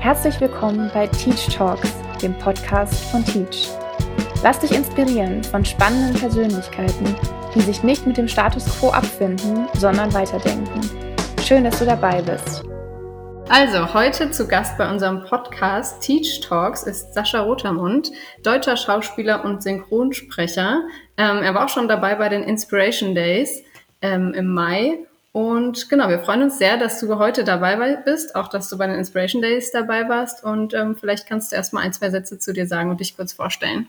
Herzlich willkommen bei Teach Talks, dem Podcast von Teach. Lass dich inspirieren von spannenden Persönlichkeiten, die sich nicht mit dem Status quo abfinden, sondern weiterdenken. Schön, dass du dabei bist. Also, heute zu Gast bei unserem Podcast Teach Talks ist Sascha Rotermund, deutscher Schauspieler und Synchronsprecher. Ähm, er war auch schon dabei bei den Inspiration Days ähm, im Mai und genau, wir freuen uns sehr, dass du heute dabei bist, auch dass du bei den Inspiration Days dabei warst. Und ähm, vielleicht kannst du erstmal ein, zwei Sätze zu dir sagen und dich kurz vorstellen.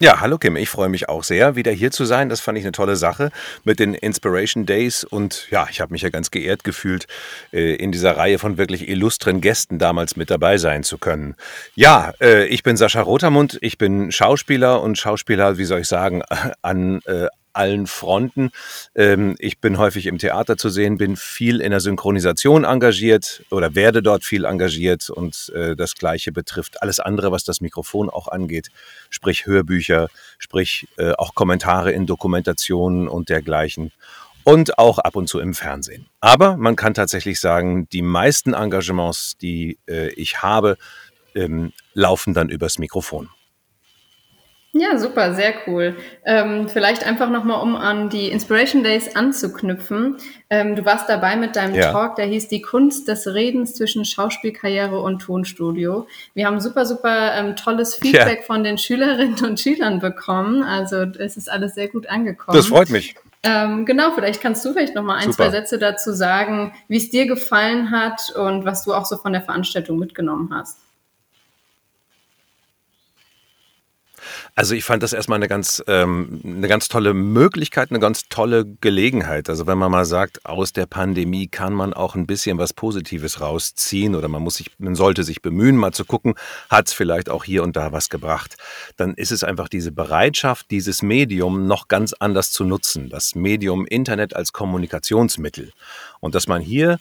Ja, hallo Kim, ich freue mich auch sehr, wieder hier zu sein. Das fand ich eine tolle Sache mit den Inspiration Days. Und ja, ich habe mich ja ganz geehrt gefühlt, äh, in dieser Reihe von wirklich illustren Gästen damals mit dabei sein zu können. Ja, äh, ich bin Sascha Rotermund, ich bin Schauspieler und Schauspieler, wie soll ich sagen, an äh, allen Fronten. Ähm, ich bin häufig im Theater zu sehen, bin viel in der Synchronisation engagiert oder werde dort viel engagiert und äh, das Gleiche betrifft alles andere, was das Mikrofon auch angeht, sprich Hörbücher, sprich äh, auch Kommentare in Dokumentationen und dergleichen und auch ab und zu im Fernsehen. Aber man kann tatsächlich sagen, die meisten Engagements, die äh, ich habe, ähm, laufen dann übers Mikrofon. Ja, super, sehr cool. Ähm, vielleicht einfach nochmal, um an die Inspiration Days anzuknüpfen. Ähm, du warst dabei mit deinem ja. Talk, der hieß Die Kunst des Redens zwischen Schauspielkarriere und Tonstudio. Wir haben super, super ähm, tolles Feedback ja. von den Schülerinnen und Schülern bekommen. Also es ist alles sehr gut angekommen. Das freut mich. Ähm, genau, vielleicht kannst du vielleicht nochmal ein, Super. zwei Sätze dazu sagen, wie es dir gefallen hat und was du auch so von der Veranstaltung mitgenommen hast. Also ich fand das erstmal eine ganz, ähm, eine ganz tolle Möglichkeit, eine ganz tolle Gelegenheit. Also wenn man mal sagt, aus der Pandemie kann man auch ein bisschen was Positives rausziehen oder man muss sich, man sollte sich bemühen, mal zu gucken, hat es vielleicht auch hier und da was gebracht. Dann ist es einfach diese Bereitschaft, dieses Medium noch ganz anders zu nutzen. Das Medium Internet als Kommunikationsmittel. Und dass man hier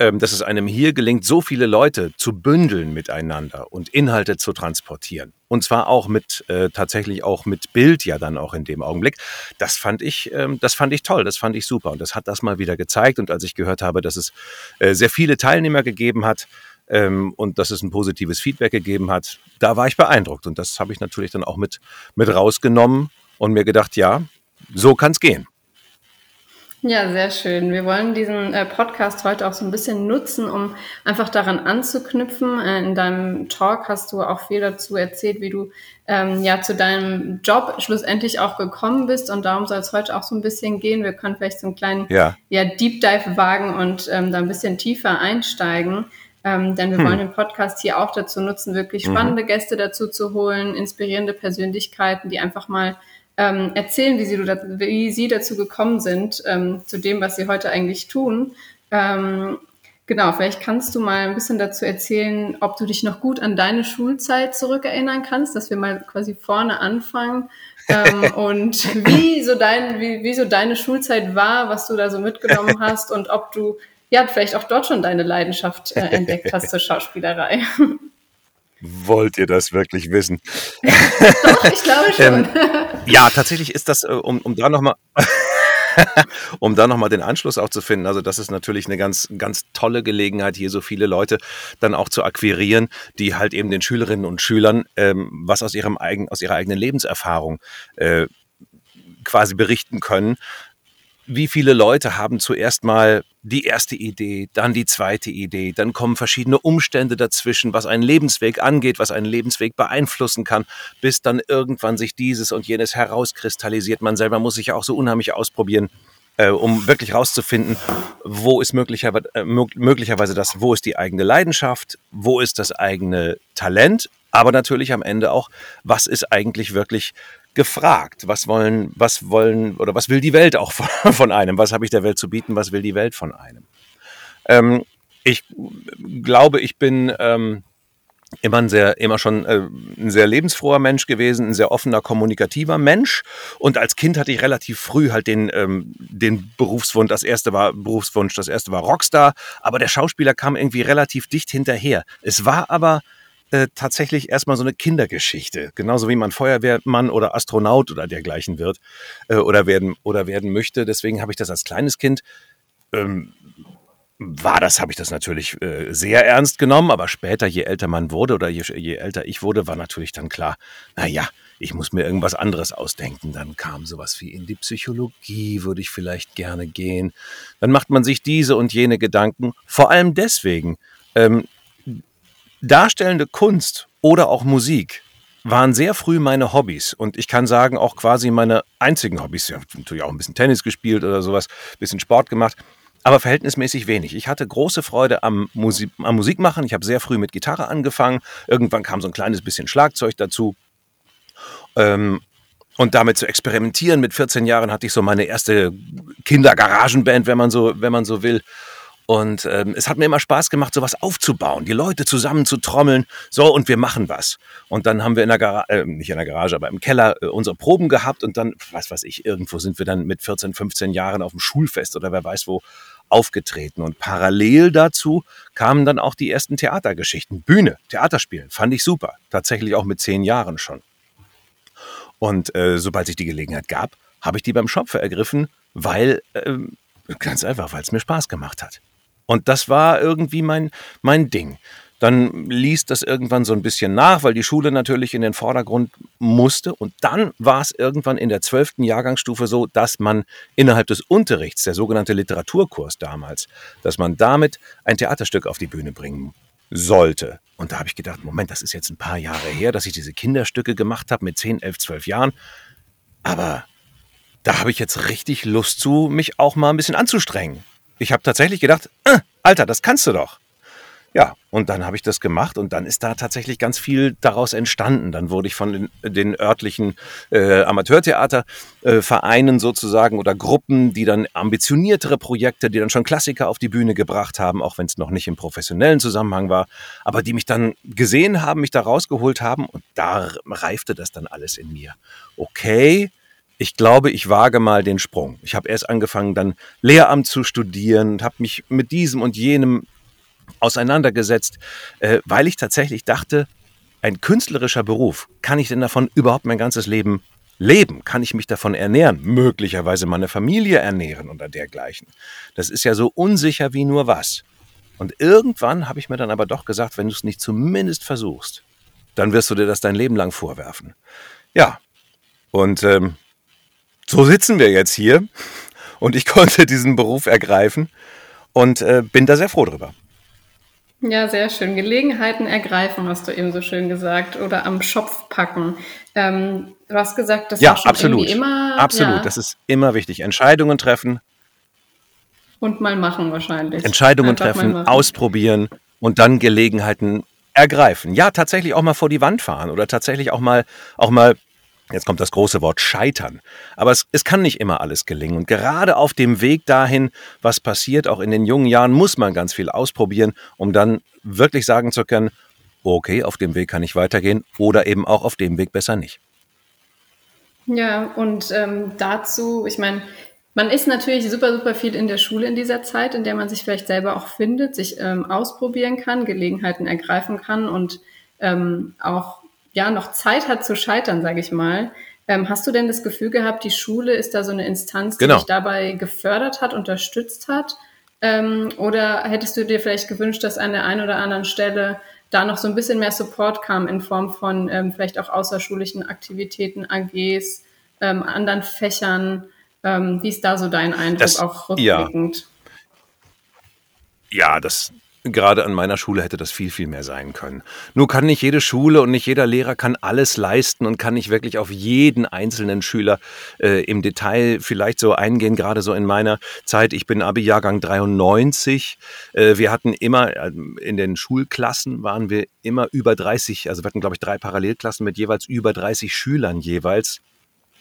ähm, dass es einem hier gelingt, so viele Leute zu bündeln miteinander und Inhalte zu transportieren. Und zwar auch mit, äh, tatsächlich auch mit Bild ja dann auch in dem Augenblick. Das fand ich, ähm, das fand ich toll, das fand ich super. Und das hat das mal wieder gezeigt. Und als ich gehört habe, dass es äh, sehr viele Teilnehmer gegeben hat, ähm, und dass es ein positives Feedback gegeben hat, da war ich beeindruckt. Und das habe ich natürlich dann auch mit, mit rausgenommen und mir gedacht, ja, so kann es gehen. Ja, sehr schön. Wir wollen diesen äh, Podcast heute auch so ein bisschen nutzen, um einfach daran anzuknüpfen. Äh, in deinem Talk hast du auch viel dazu erzählt, wie du ähm, ja zu deinem Job schlussendlich auch gekommen bist. Und darum soll es heute auch so ein bisschen gehen. Wir können vielleicht so einen kleinen ja. Ja, Deep Dive wagen und ähm, da ein bisschen tiefer einsteigen. Ähm, denn wir hm. wollen den Podcast hier auch dazu nutzen, wirklich mhm. spannende mhm. Gäste dazu zu holen, inspirierende Persönlichkeiten, die einfach mal ähm, erzählen, wie sie, wie sie dazu gekommen sind, ähm, zu dem, was sie heute eigentlich tun. Ähm, genau, vielleicht kannst du mal ein bisschen dazu erzählen, ob du dich noch gut an deine Schulzeit zurückerinnern kannst, dass wir mal quasi vorne anfangen. ähm, und wie so, dein, wie, wie so deine Schulzeit war, was du da so mitgenommen hast und ob du ja vielleicht auch dort schon deine Leidenschaft äh, entdeckt hast zur Schauspielerei. Wollt ihr das wirklich wissen? Doch, ich glaube schon. Ja, tatsächlich ist das, äh, um, um da nochmal. um da nochmal den Anschluss auch zu finden. Also das ist natürlich eine ganz, ganz tolle Gelegenheit, hier so viele Leute dann auch zu akquirieren, die halt eben den Schülerinnen und Schülern ähm, was aus ihrem eigen, aus ihrer eigenen Lebenserfahrung äh, quasi berichten können wie viele Leute haben zuerst mal die erste Idee, dann die zweite Idee, dann kommen verschiedene Umstände dazwischen, was einen Lebensweg angeht, was einen Lebensweg beeinflussen kann, bis dann irgendwann sich dieses und jenes herauskristallisiert. Man selber muss sich ja auch so unheimlich ausprobieren, äh, um wirklich rauszufinden, wo ist möglicherweise, äh, möglicherweise das, wo ist die eigene Leidenschaft, wo ist das eigene Talent, aber natürlich am Ende auch, was ist eigentlich wirklich gefragt, was wollen, was wollen oder was will die Welt auch von, von einem? Was habe ich der Welt zu bieten? Was will die Welt von einem? Ähm, ich glaube, ich bin ähm, immer ein sehr, immer schon äh, ein sehr lebensfroher Mensch gewesen, ein sehr offener, kommunikativer Mensch. Und als Kind hatte ich relativ früh halt den, ähm, den Berufswunsch. Das erste war Berufswunsch, das erste war Rockstar, aber der Schauspieler kam irgendwie relativ dicht hinterher. Es war aber äh, tatsächlich erstmal so eine Kindergeschichte. Genauso wie man Feuerwehrmann oder Astronaut oder dergleichen wird äh, oder, werden, oder werden möchte. Deswegen habe ich das als kleines Kind ähm, war das, habe ich das natürlich äh, sehr ernst genommen, aber später, je älter man wurde oder je, je älter ich wurde, war natürlich dann klar, naja, ich muss mir irgendwas anderes ausdenken. Dann kam sowas wie in die Psychologie, würde ich vielleicht gerne gehen. Dann macht man sich diese und jene Gedanken, vor allem deswegen. Ähm, darstellende Kunst oder auch Musik waren sehr früh meine Hobbys und ich kann sagen auch quasi meine einzigen Hobbys. Ich habe natürlich auch ein bisschen Tennis gespielt oder sowas, ein bisschen Sport gemacht, aber verhältnismäßig wenig. Ich hatte große Freude am, Musik, am Musikmachen. Ich habe sehr früh mit Gitarre angefangen. Irgendwann kam so ein kleines bisschen Schlagzeug dazu. Ähm, und damit zu experimentieren. Mit 14 Jahren hatte ich so meine erste Kindergaragenband, wenn man so, wenn man so will. Und ähm, es hat mir immer Spaß gemacht, sowas aufzubauen, die Leute zusammen zu trommeln. So, und wir machen was. Und dann haben wir in der Garage, äh, nicht in der Garage, aber im Keller äh, unsere Proben gehabt. Und dann, was weiß ich, irgendwo sind wir dann mit 14, 15 Jahren auf dem Schulfest oder wer weiß wo aufgetreten. Und parallel dazu kamen dann auch die ersten Theatergeschichten. Bühne, Theaterspielen, fand ich super. Tatsächlich auch mit zehn Jahren schon. Und äh, sobald sich die Gelegenheit gab, habe ich die beim Schopfe ergriffen, weil, äh, ganz einfach, weil es mir Spaß gemacht hat. Und das war irgendwie mein, mein Ding. Dann ließ das irgendwann so ein bisschen nach, weil die Schule natürlich in den Vordergrund musste. Und dann war es irgendwann in der zwölften Jahrgangsstufe so, dass man innerhalb des Unterrichts, der sogenannte Literaturkurs damals, dass man damit ein Theaterstück auf die Bühne bringen sollte. Und da habe ich gedacht, Moment, das ist jetzt ein paar Jahre her, dass ich diese Kinderstücke gemacht habe mit 10, 11, 12 Jahren. Aber da habe ich jetzt richtig Lust zu, mich auch mal ein bisschen anzustrengen ich habe tatsächlich gedacht, äh, Alter, das kannst du doch. Ja, und dann habe ich das gemacht und dann ist da tatsächlich ganz viel daraus entstanden. Dann wurde ich von den, den örtlichen äh, Amateurtheatervereinen äh, sozusagen oder Gruppen, die dann ambitioniertere Projekte, die dann schon Klassiker auf die Bühne gebracht haben, auch wenn es noch nicht im professionellen Zusammenhang war, aber die mich dann gesehen haben, mich da rausgeholt haben und da reifte das dann alles in mir. Okay, ich glaube, ich wage mal den Sprung. Ich habe erst angefangen, dann Lehramt zu studieren und habe mich mit diesem und jenem auseinandergesetzt, äh, weil ich tatsächlich dachte, ein künstlerischer Beruf, kann ich denn davon überhaupt mein ganzes Leben leben? Kann ich mich davon ernähren? Möglicherweise meine Familie ernähren oder dergleichen. Das ist ja so unsicher wie nur was. Und irgendwann habe ich mir dann aber doch gesagt, wenn du es nicht zumindest versuchst, dann wirst du dir das dein Leben lang vorwerfen. Ja, und ähm, so sitzen wir jetzt hier und ich konnte diesen Beruf ergreifen und äh, bin da sehr froh drüber. Ja, sehr schön. Gelegenheiten ergreifen, hast du eben so schön gesagt, oder am Schopf packen. Ähm, du hast gesagt, das ja, war schon absolut. immer. Absolut, ja. das ist immer wichtig. Entscheidungen treffen. Und mal machen wahrscheinlich. Entscheidungen Einfach treffen, ausprobieren und dann Gelegenheiten ergreifen. Ja, tatsächlich auch mal vor die Wand fahren oder tatsächlich auch mal, auch mal Jetzt kommt das große Wort scheitern. Aber es, es kann nicht immer alles gelingen. Und gerade auf dem Weg dahin, was passiert, auch in den jungen Jahren, muss man ganz viel ausprobieren, um dann wirklich sagen zu können, okay, auf dem Weg kann ich weitergehen oder eben auch auf dem Weg besser nicht. Ja, und ähm, dazu, ich meine, man ist natürlich super, super viel in der Schule in dieser Zeit, in der man sich vielleicht selber auch findet, sich ähm, ausprobieren kann, Gelegenheiten ergreifen kann und ähm, auch ja noch Zeit hat zu scheitern, sage ich mal. Ähm, hast du denn das Gefühl gehabt, die Schule ist da so eine Instanz, die genau. dich dabei gefördert hat, unterstützt hat? Ähm, oder hättest du dir vielleicht gewünscht, dass an der einen oder anderen Stelle da noch so ein bisschen mehr Support kam in Form von ähm, vielleicht auch außerschulischen Aktivitäten, AGs, ähm, anderen Fächern? Ähm, wie ist da so dein Eindruck, das, auch rückblickend? Ja. ja, das, gerade an meiner Schule hätte das viel, viel mehr sein können. Nur kann nicht jede Schule und nicht jeder Lehrer kann alles leisten und kann nicht wirklich auf jeden einzelnen Schüler äh, im Detail vielleicht so eingehen, gerade so in meiner Zeit. Ich bin Abi-Jahrgang 93. Äh, wir hatten immer, äh, in den Schulklassen waren wir immer über 30, also wir hatten, glaube ich, drei Parallelklassen mit jeweils über 30 Schülern jeweils.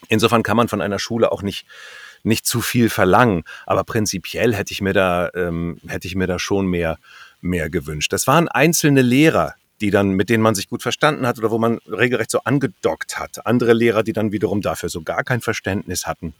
Insofern kann man von einer Schule auch nicht nicht zu viel verlangen. Aber prinzipiell hätte ich mir da, ähm, hätte ich mir da schon mehr, mehr gewünscht. Das waren einzelne Lehrer, die dann, mit denen man sich gut verstanden hat oder wo man regelrecht so angedockt hat. Andere Lehrer, die dann wiederum dafür so gar kein Verständnis hatten.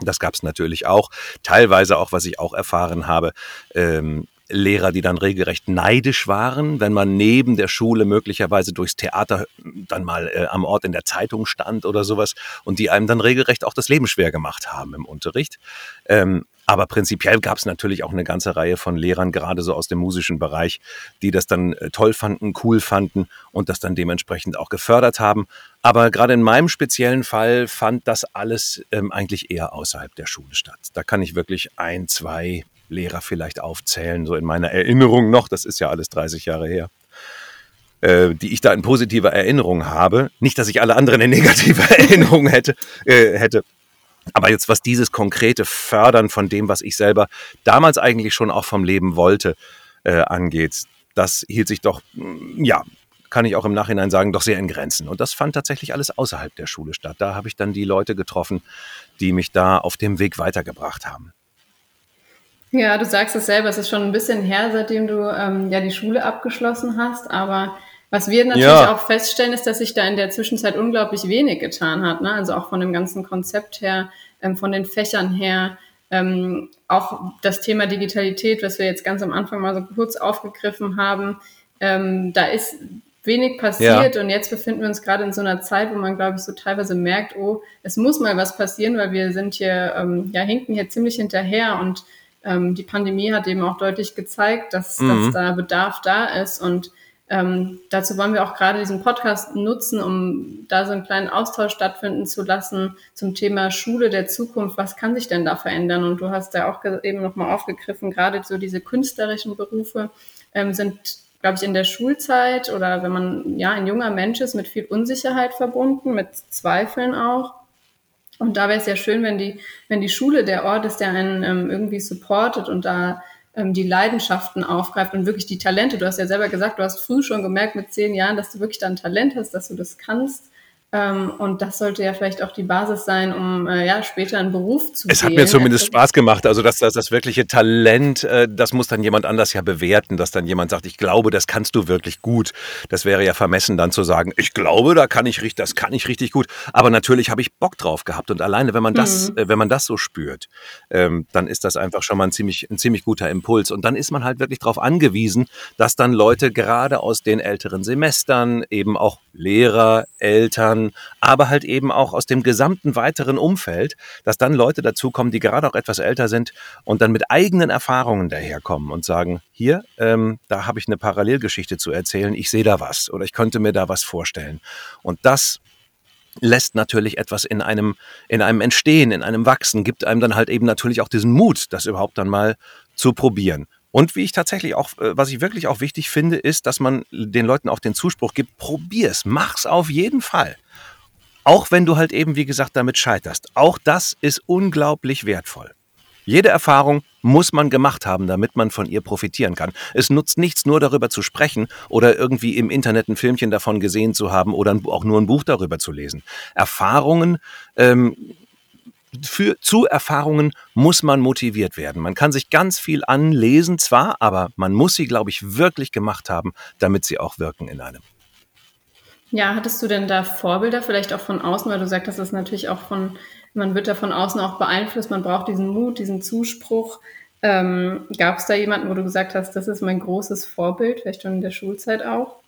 Das gab es natürlich auch. Teilweise auch, was ich auch erfahren habe, ähm, Lehrer, die dann regelrecht neidisch waren, wenn man neben der Schule möglicherweise durchs Theater dann mal äh, am Ort in der Zeitung stand oder sowas und die einem dann regelrecht auch das Leben schwer gemacht haben im Unterricht. Ähm, aber prinzipiell gab es natürlich auch eine ganze Reihe von Lehrern, gerade so aus dem musischen Bereich, die das dann äh, toll fanden, cool fanden und das dann dementsprechend auch gefördert haben. Aber gerade in meinem speziellen Fall fand das alles ähm, eigentlich eher außerhalb der Schule statt. Da kann ich wirklich ein, zwei Lehrer vielleicht aufzählen, so in meiner Erinnerung noch. Das ist ja alles 30 Jahre her äh, die ich da in positiver Erinnerung habe. Nicht, dass ich alle anderen in negativer Erinnerung hätte, äh, hätte. Aber jetzt, was dieses konkrete Fördern von dem, was ich selber damals eigentlich schon auch vom Leben wollte, äh, angeht, das hielt sich doch, mm, ja, kann ich auch im Nachhinein sagen, doch sehr in Grenzen. Und das fand tatsächlich alles außerhalb der Schule statt. Da habe ich dann die Leute getroffen, die mich da auf dem Weg weitergebracht haben. Ja, du sagst es selber, es ist schon ein bisschen her, seitdem du ähm, ja die Schule abgeschlossen hast, aber was wir natürlich ja. auch feststellen, ist, dass sich da in der Zwischenzeit unglaublich wenig getan hat. Ne? Also auch von dem ganzen Konzept her, ähm, von den Fächern her, ähm, auch das Thema Digitalität, was wir jetzt ganz am Anfang mal so kurz aufgegriffen haben. Ähm, da ist wenig passiert ja. und jetzt befinden wir uns gerade in so einer Zeit, wo man, glaube ich, so teilweise merkt, oh, es muss mal was passieren, weil wir sind hier, ähm, ja, hinken hier ziemlich hinterher und ähm, die Pandemie hat eben auch deutlich gezeigt, dass, mhm. dass da Bedarf da ist und ähm, dazu wollen wir auch gerade diesen Podcast nutzen, um da so einen kleinen Austausch stattfinden zu lassen zum Thema Schule der Zukunft. Was kann sich denn da verändern? Und du hast da auch eben nochmal aufgegriffen, gerade so diese künstlerischen Berufe ähm, sind, glaube ich, in der Schulzeit oder wenn man ja ein junger Mensch ist, mit viel Unsicherheit verbunden, mit Zweifeln auch. Und da wäre es ja schön, wenn die, wenn die Schule der Ort ist, der einen ähm, irgendwie supportet und da ähm, die Leidenschaften aufgreift und wirklich die Talente. Du hast ja selber gesagt, du hast früh schon gemerkt mit zehn Jahren, dass du wirklich da ein Talent hast, dass du das kannst. Ähm, und das sollte ja vielleicht auch die Basis sein, um äh, ja später einen Beruf zu Es hat mir zumindest Spaß gemacht. Also das, das, das wirkliche Talent, äh, das muss dann jemand anders ja bewerten, dass dann jemand sagt, ich glaube, das kannst du wirklich gut. Das wäre ja vermessen, dann zu sagen, ich glaube, da kann ich richtig, das kann ich richtig gut. Aber natürlich habe ich Bock drauf gehabt. Und alleine, wenn man das, mhm. äh, wenn man das so spürt, ähm, dann ist das einfach schon mal ein ziemlich, ein ziemlich guter Impuls. Und dann ist man halt wirklich darauf angewiesen, dass dann Leute gerade aus den älteren Semestern, eben auch Lehrer, Eltern, aber halt eben auch aus dem gesamten weiteren Umfeld, dass dann Leute dazukommen, die gerade auch etwas älter sind und dann mit eigenen Erfahrungen daherkommen und sagen, hier, ähm, da habe ich eine Parallelgeschichte zu erzählen, ich sehe da was oder ich könnte mir da was vorstellen. Und das lässt natürlich etwas in einem, in einem entstehen, in einem wachsen, gibt einem dann halt eben natürlich auch diesen Mut, das überhaupt dann mal zu probieren. Und wie ich tatsächlich auch, äh, was ich wirklich auch wichtig finde, ist, dass man den Leuten auch den Zuspruch gibt, probier's, mach's auf jeden Fall. Auch wenn du halt eben, wie gesagt, damit scheiterst. Auch das ist unglaublich wertvoll. Jede Erfahrung muss man gemacht haben, damit man von ihr profitieren kann. Es nutzt nichts, nur darüber zu sprechen oder irgendwie im Internet ein Filmchen davon gesehen zu haben oder auch nur ein Buch darüber zu lesen. Erfahrungen, ähm, für, zu Erfahrungen muss man motiviert werden. Man kann sich ganz viel anlesen, zwar, aber man muss sie, glaube ich, wirklich gemacht haben, damit sie auch wirken in einem. Ja, hattest du denn da Vorbilder, vielleicht auch von außen, weil du sagst, das ist natürlich auch von, man wird da von außen auch beeinflusst, man braucht diesen Mut, diesen Zuspruch. Ähm, Gab es da jemanden, wo du gesagt hast, das ist mein großes Vorbild, vielleicht schon in der Schulzeit auch?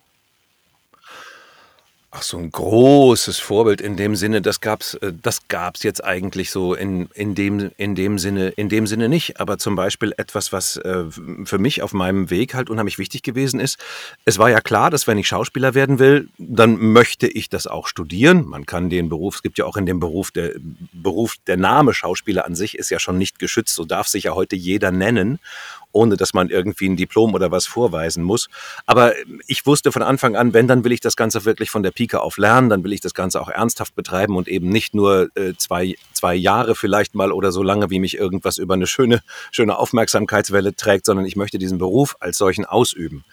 Ach, so ein großes Vorbild in dem Sinne, das gab's, äh, das gab's jetzt eigentlich so in, in dem, in dem Sinne, in dem Sinne nicht. Aber zum Beispiel etwas, was äh, für mich auf meinem Weg halt unheimlich wichtig gewesen ist. Es war ja klar, dass wenn ich Schauspieler werden will, dann möchte ich das auch studieren. Man kann den Beruf, es gibt ja auch in dem Beruf, der Beruf, der Name Schauspieler an sich ist ja schon nicht geschützt. So darf sich ja heute jeder nennen ohne dass man irgendwie ein Diplom oder was vorweisen muss. Aber ich wusste von Anfang an, wenn, dann will ich das Ganze wirklich von der Pike auf lernen, dann will ich das Ganze auch ernsthaft betreiben und eben nicht nur äh, zwei, zwei Jahre vielleicht mal oder so lange, wie mich irgendwas über eine schöne, schöne Aufmerksamkeitswelle trägt, sondern ich möchte diesen Beruf als solchen ausüben.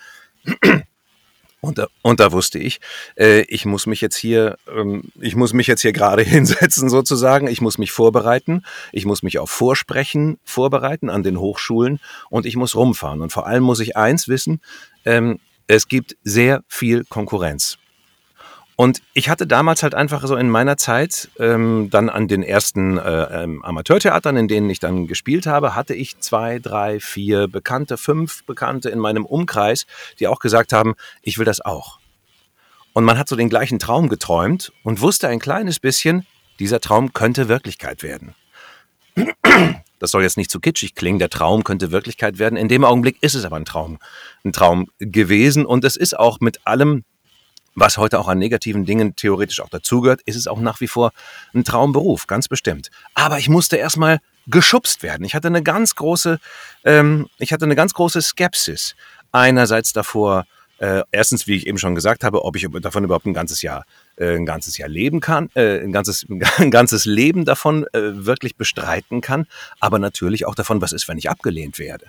Und da, und da wusste ich, äh, ich muss mich jetzt hier, ähm, ich muss mich jetzt hier gerade hinsetzen sozusagen. Ich muss mich vorbereiten. Ich muss mich auf Vorsprechen vorbereiten an den Hochschulen und ich muss rumfahren. Und vor allem muss ich eins wissen, ähm, es gibt sehr viel Konkurrenz. Und ich hatte damals halt einfach so in meiner Zeit, ähm, dann an den ersten äh, ähm, Amateurtheatern, in denen ich dann gespielt habe, hatte ich zwei, drei, vier Bekannte, fünf Bekannte in meinem Umkreis, die auch gesagt haben, ich will das auch. Und man hat so den gleichen Traum geträumt und wusste ein kleines bisschen, dieser Traum könnte Wirklichkeit werden. Das soll jetzt nicht zu kitschig klingen, der Traum könnte Wirklichkeit werden. In dem Augenblick ist es aber ein Traum, ein Traum gewesen und es ist auch mit allem was heute auch an negativen Dingen theoretisch auch dazugehört, ist es auch nach wie vor ein Traumberuf, ganz bestimmt. Aber ich musste erstmal geschubst werden. Ich hatte eine ganz große, ähm, ich hatte eine ganz große Skepsis. Einerseits davor, äh, erstens, wie ich eben schon gesagt habe, ob ich davon überhaupt ein ganzes Jahr, äh, ein ganzes Jahr leben kann, äh, ein ganzes, ein ganzes Leben davon äh, wirklich bestreiten kann, aber natürlich auch davon, was ist, wenn ich abgelehnt werde.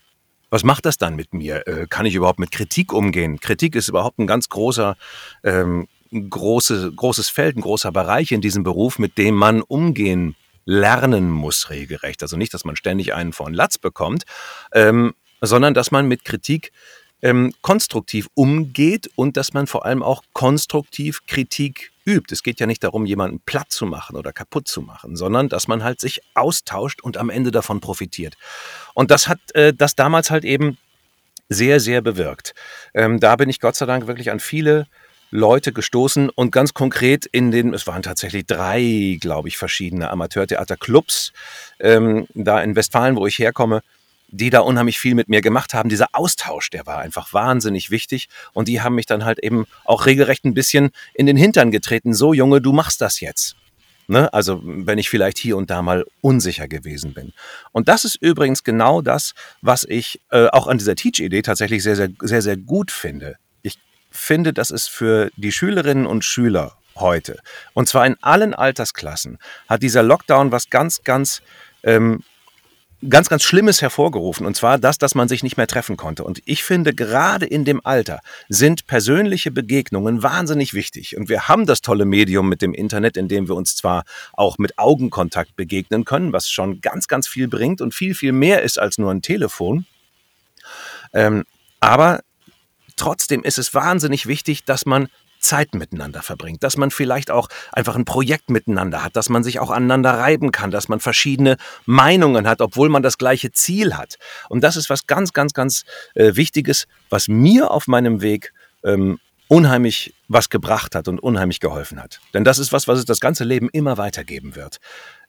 Was macht das dann mit mir? Äh, kann ich überhaupt mit Kritik umgehen? Kritik ist überhaupt ein ganz großer, ähm, große, großes Feld, ein großer Bereich in diesem Beruf, mit dem man umgehen lernen muss, regelrecht. Also nicht, dass man ständig einen von Latz bekommt, ähm, sondern dass man mit Kritik ähm, konstruktiv umgeht und dass man vor allem auch konstruktiv Kritik übt. Es geht ja nicht darum, jemanden platt zu machen oder kaputt zu machen, sondern dass man halt sich austauscht und am Ende davon profitiert. Und das hat äh, das damals halt eben sehr, sehr bewirkt. Ähm, da bin ich Gott sei Dank wirklich an viele Leute gestoßen und ganz konkret in den, es waren tatsächlich drei, glaube ich, verschiedene Amateurtheaterclubs ähm, da in Westfalen, wo ich herkomme, die da unheimlich viel mit mir gemacht haben. Dieser Austausch, der war einfach wahnsinnig wichtig. Und die haben mich dann halt eben auch regelrecht ein bisschen in den Hintern getreten. So, Junge, du machst das jetzt. Ne? Also, wenn ich vielleicht hier und da mal unsicher gewesen bin. Und das ist übrigens genau das, was ich äh, auch an dieser Teach-Idee tatsächlich sehr, sehr, sehr, sehr gut finde. Ich finde, dass es für die Schülerinnen und Schüler heute, und zwar in allen Altersklassen, hat dieser Lockdown was ganz, ganz ähm, ganz, ganz Schlimmes hervorgerufen. Und zwar das, dass man sich nicht mehr treffen konnte. Und ich finde, gerade in dem Alter sind persönliche Begegnungen wahnsinnig wichtig. Und wir haben das tolle Medium mit dem Internet, in dem wir uns zwar auch mit Augenkontakt begegnen können, was schon ganz, ganz viel bringt und viel, viel mehr ist als nur ein Telefon. Ähm, aber trotzdem ist es wahnsinnig wichtig, dass man Zeit miteinander verbringt, dass man vielleicht auch einfach ein Projekt miteinander hat, dass man sich auch aneinander reiben kann, dass man verschiedene Meinungen hat, obwohl man das gleiche Ziel hat. Und das ist was ganz, ganz, ganz äh, Wichtiges, was mir auf meinem Weg ähm, unheimlich was gebracht hat und unheimlich geholfen hat. Denn das ist was, was es das ganze Leben immer weitergeben wird.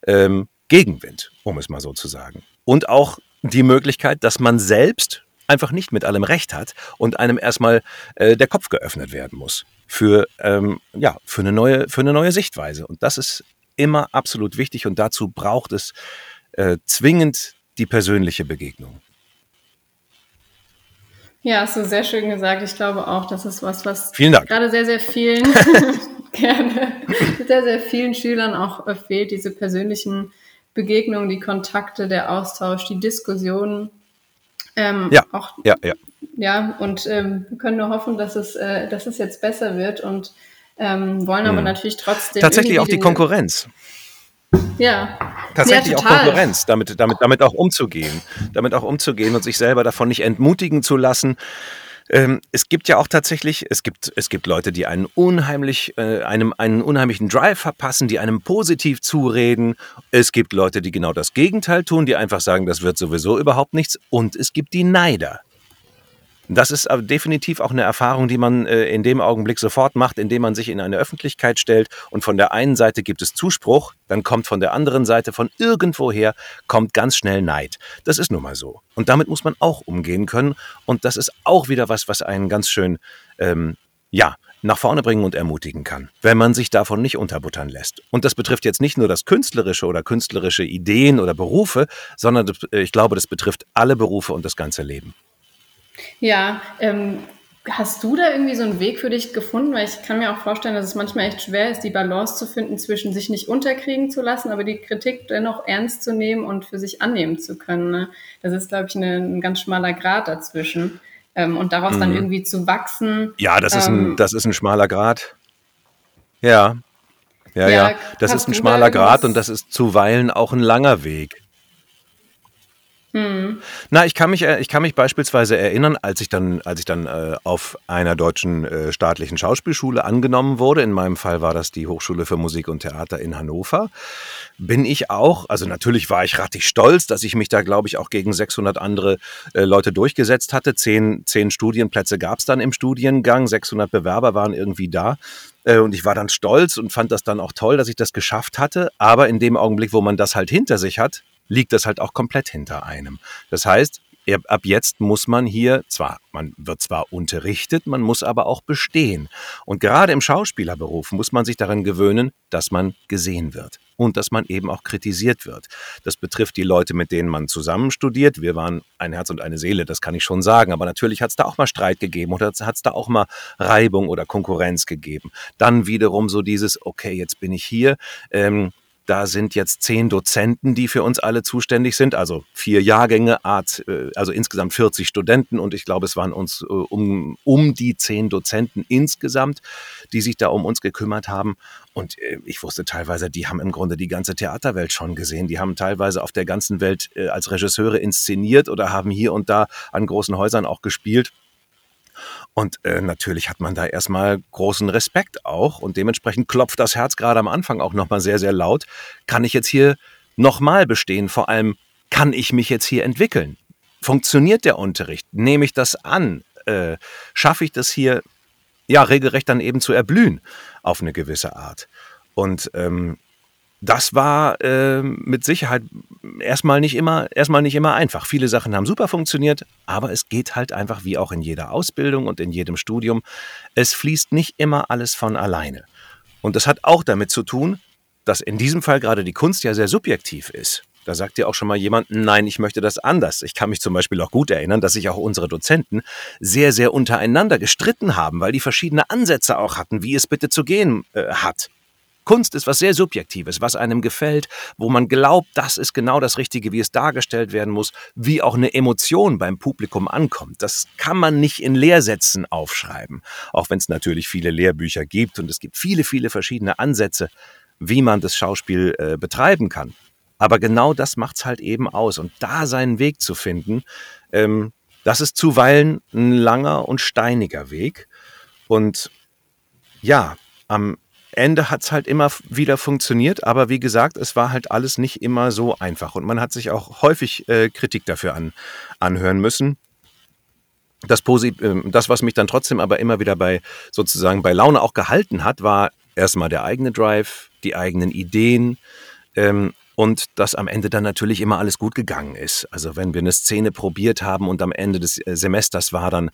Ähm, Gegenwind, um es mal so zu sagen. Und auch die Möglichkeit, dass man selbst einfach nicht mit allem recht hat und einem erstmal äh, der Kopf geöffnet werden muss für, ähm, ja, für, eine neue, für eine neue Sichtweise. Und das ist immer absolut wichtig und dazu braucht es äh, zwingend die persönliche Begegnung. Ja, hast du sehr schön gesagt. Ich glaube auch, das ist was, was gerade sehr, sehr vielen, gerne, sehr, sehr vielen Schülern auch äh, fehlt, diese persönlichen Begegnungen, die Kontakte, der Austausch, die Diskussionen. Ähm, ja, auch, ja, ja. Ja, und ähm, wir können nur hoffen, dass es, äh, dass es jetzt besser wird und ähm, wollen aber hm. natürlich trotzdem. Tatsächlich auch die Konkurrenz. Ja. Tatsächlich ja, auch Konkurrenz, damit, damit, damit auch umzugehen. Damit auch umzugehen und sich selber davon nicht entmutigen zu lassen. Ähm, es gibt ja auch tatsächlich, es gibt, es gibt Leute, die einen unheimlich, äh, einem einen unheimlichen Drive verpassen, die einem positiv zureden. Es gibt Leute, die genau das Gegenteil tun, die einfach sagen, das wird sowieso überhaupt nichts. Und es gibt die Neider, das ist aber definitiv auch eine Erfahrung, die man äh, in dem Augenblick sofort macht, indem man sich in eine Öffentlichkeit stellt und von der einen Seite gibt es Zuspruch, dann kommt von der anderen Seite von irgendwoher kommt ganz schnell Neid. Das ist nun mal so. Und damit muss man auch umgehen können und das ist auch wieder was, was einen ganz schön, ähm, ja, nach vorne bringen und ermutigen kann, wenn man sich davon nicht unterbuttern lässt. Und das betrifft jetzt nicht nur das Künstlerische oder künstlerische Ideen oder Berufe, sondern äh, ich glaube, das betrifft alle Berufe und das ganze Leben. Ja, ähm, hast du da irgendwie so einen Weg für dich gefunden? Weil ich kann mir auch vorstellen, dass es manchmal echt schwer ist, die Balance zu finden zwischen sich nicht unterkriegen zu lassen, aber die Kritik dennoch ernst zu nehmen und für sich annehmen zu können. Ne? Das ist, glaube ich, eine, ein ganz schmaler Grad dazwischen. Ähm, und daraus mhm. dann irgendwie zu wachsen. Ja, das ist, ein, ähm, das ist ein schmaler Grad. Ja. Ja, ja, ja. das ist ein schmaler Grad und das ist zuweilen auch ein langer Weg. Mhm. Na, ich kann mich, äh, ich kann mich beispielsweise erinnern, als ich dann, als ich dann äh, auf einer deutschen äh, staatlichen Schauspielschule angenommen wurde. In meinem Fall war das die Hochschule für Musik und Theater in Hannover. Bin ich auch, also natürlich war ich rattig stolz, dass ich mich da, glaube ich, auch gegen 600 andere äh, Leute durchgesetzt hatte. Zehn, zehn Studienplätze gab es dann im Studiengang, 600 Bewerber waren irgendwie da. Äh, und ich war dann stolz und fand das dann auch toll, dass ich das geschafft hatte. Aber in dem Augenblick, wo man das halt hinter sich hat, liegt das halt auch komplett hinter einem. Das heißt, ab jetzt muss man hier zwar, man wird zwar unterrichtet, man muss aber auch bestehen. Und gerade im Schauspielerberuf muss man sich daran gewöhnen, dass man gesehen wird und dass man eben auch kritisiert wird. Das betrifft die Leute, mit denen man zusammen studiert. Wir waren ein Herz und eine Seele, das kann ich schon sagen. Aber natürlich hat es da auch mal Streit gegeben oder hat es da auch mal Reibung oder Konkurrenz gegeben. Dann wiederum so dieses, okay, jetzt bin ich hier. Ähm, da sind jetzt zehn Dozenten, die für uns alle zuständig sind, also vier Jahrgänge, äh, also insgesamt 40 Studenten und ich glaube, es waren uns äh, um, um die zehn Dozenten insgesamt, die sich da um uns gekümmert haben. Und äh, ich wusste teilweise, die haben im Grunde die ganze Theaterwelt schon gesehen. Die haben teilweise auf der ganzen Welt als Regisseure inszeniert oder haben hier und da an großen Häusern auch gespielt. Und äh, natürlich hat man da erstmal großen Respekt auch und dementsprechend klopft das Herz gerade am Anfang auch nochmal sehr, sehr laut. Kann ich jetzt hier nochmal bestehen? Vor allem, kann ich mich jetzt hier entwickeln? Funktioniert der Unterricht? Nehme ich das an? Äh, Schaffe ich das hier, ja, regelrecht dann eben zu erblühen auf eine gewisse Art? Und ähm, das war äh, mit Sicherheit erstmal nicht immer erstmal nicht immer einfach. Viele Sachen haben super funktioniert, aber es geht halt einfach wie auch in jeder Ausbildung und in jedem Studium, es fließt nicht immer alles von alleine. Und das hat auch damit zu tun, dass in diesem Fall gerade die Kunst ja sehr subjektiv ist. Da sagt ja auch schon mal jemand, nein, ich möchte das anders. Ich kann mich zum Beispiel auch gut erinnern, dass sich auch unsere Dozenten sehr, sehr untereinander gestritten haben, weil die verschiedene Ansätze auch hatten, wie es bitte zu gehen äh, hat. Kunst ist was sehr Subjektives, was einem gefällt, wo man glaubt, das ist genau das Richtige, wie es dargestellt werden muss, wie auch eine Emotion beim Publikum ankommt. Das kann man nicht in Lehrsätzen aufschreiben, auch wenn es natürlich viele Lehrbücher gibt und es gibt viele, viele verschiedene Ansätze, wie man das Schauspiel äh, betreiben kann. Aber genau das macht es halt eben aus. Und da seinen Weg zu finden, ähm, das ist zuweilen ein langer und steiniger Weg. Und ja, am Ende hat es halt immer wieder funktioniert, aber wie gesagt, es war halt alles nicht immer so einfach und man hat sich auch häufig äh, Kritik dafür an, anhören müssen. Das, Posit äh, das, was mich dann trotzdem aber immer wieder bei sozusagen bei Laune auch gehalten hat, war erstmal der eigene Drive, die eigenen Ideen ähm, und dass am Ende dann natürlich immer alles gut gegangen ist. Also wenn wir eine Szene probiert haben und am Ende des äh, Semesters war dann,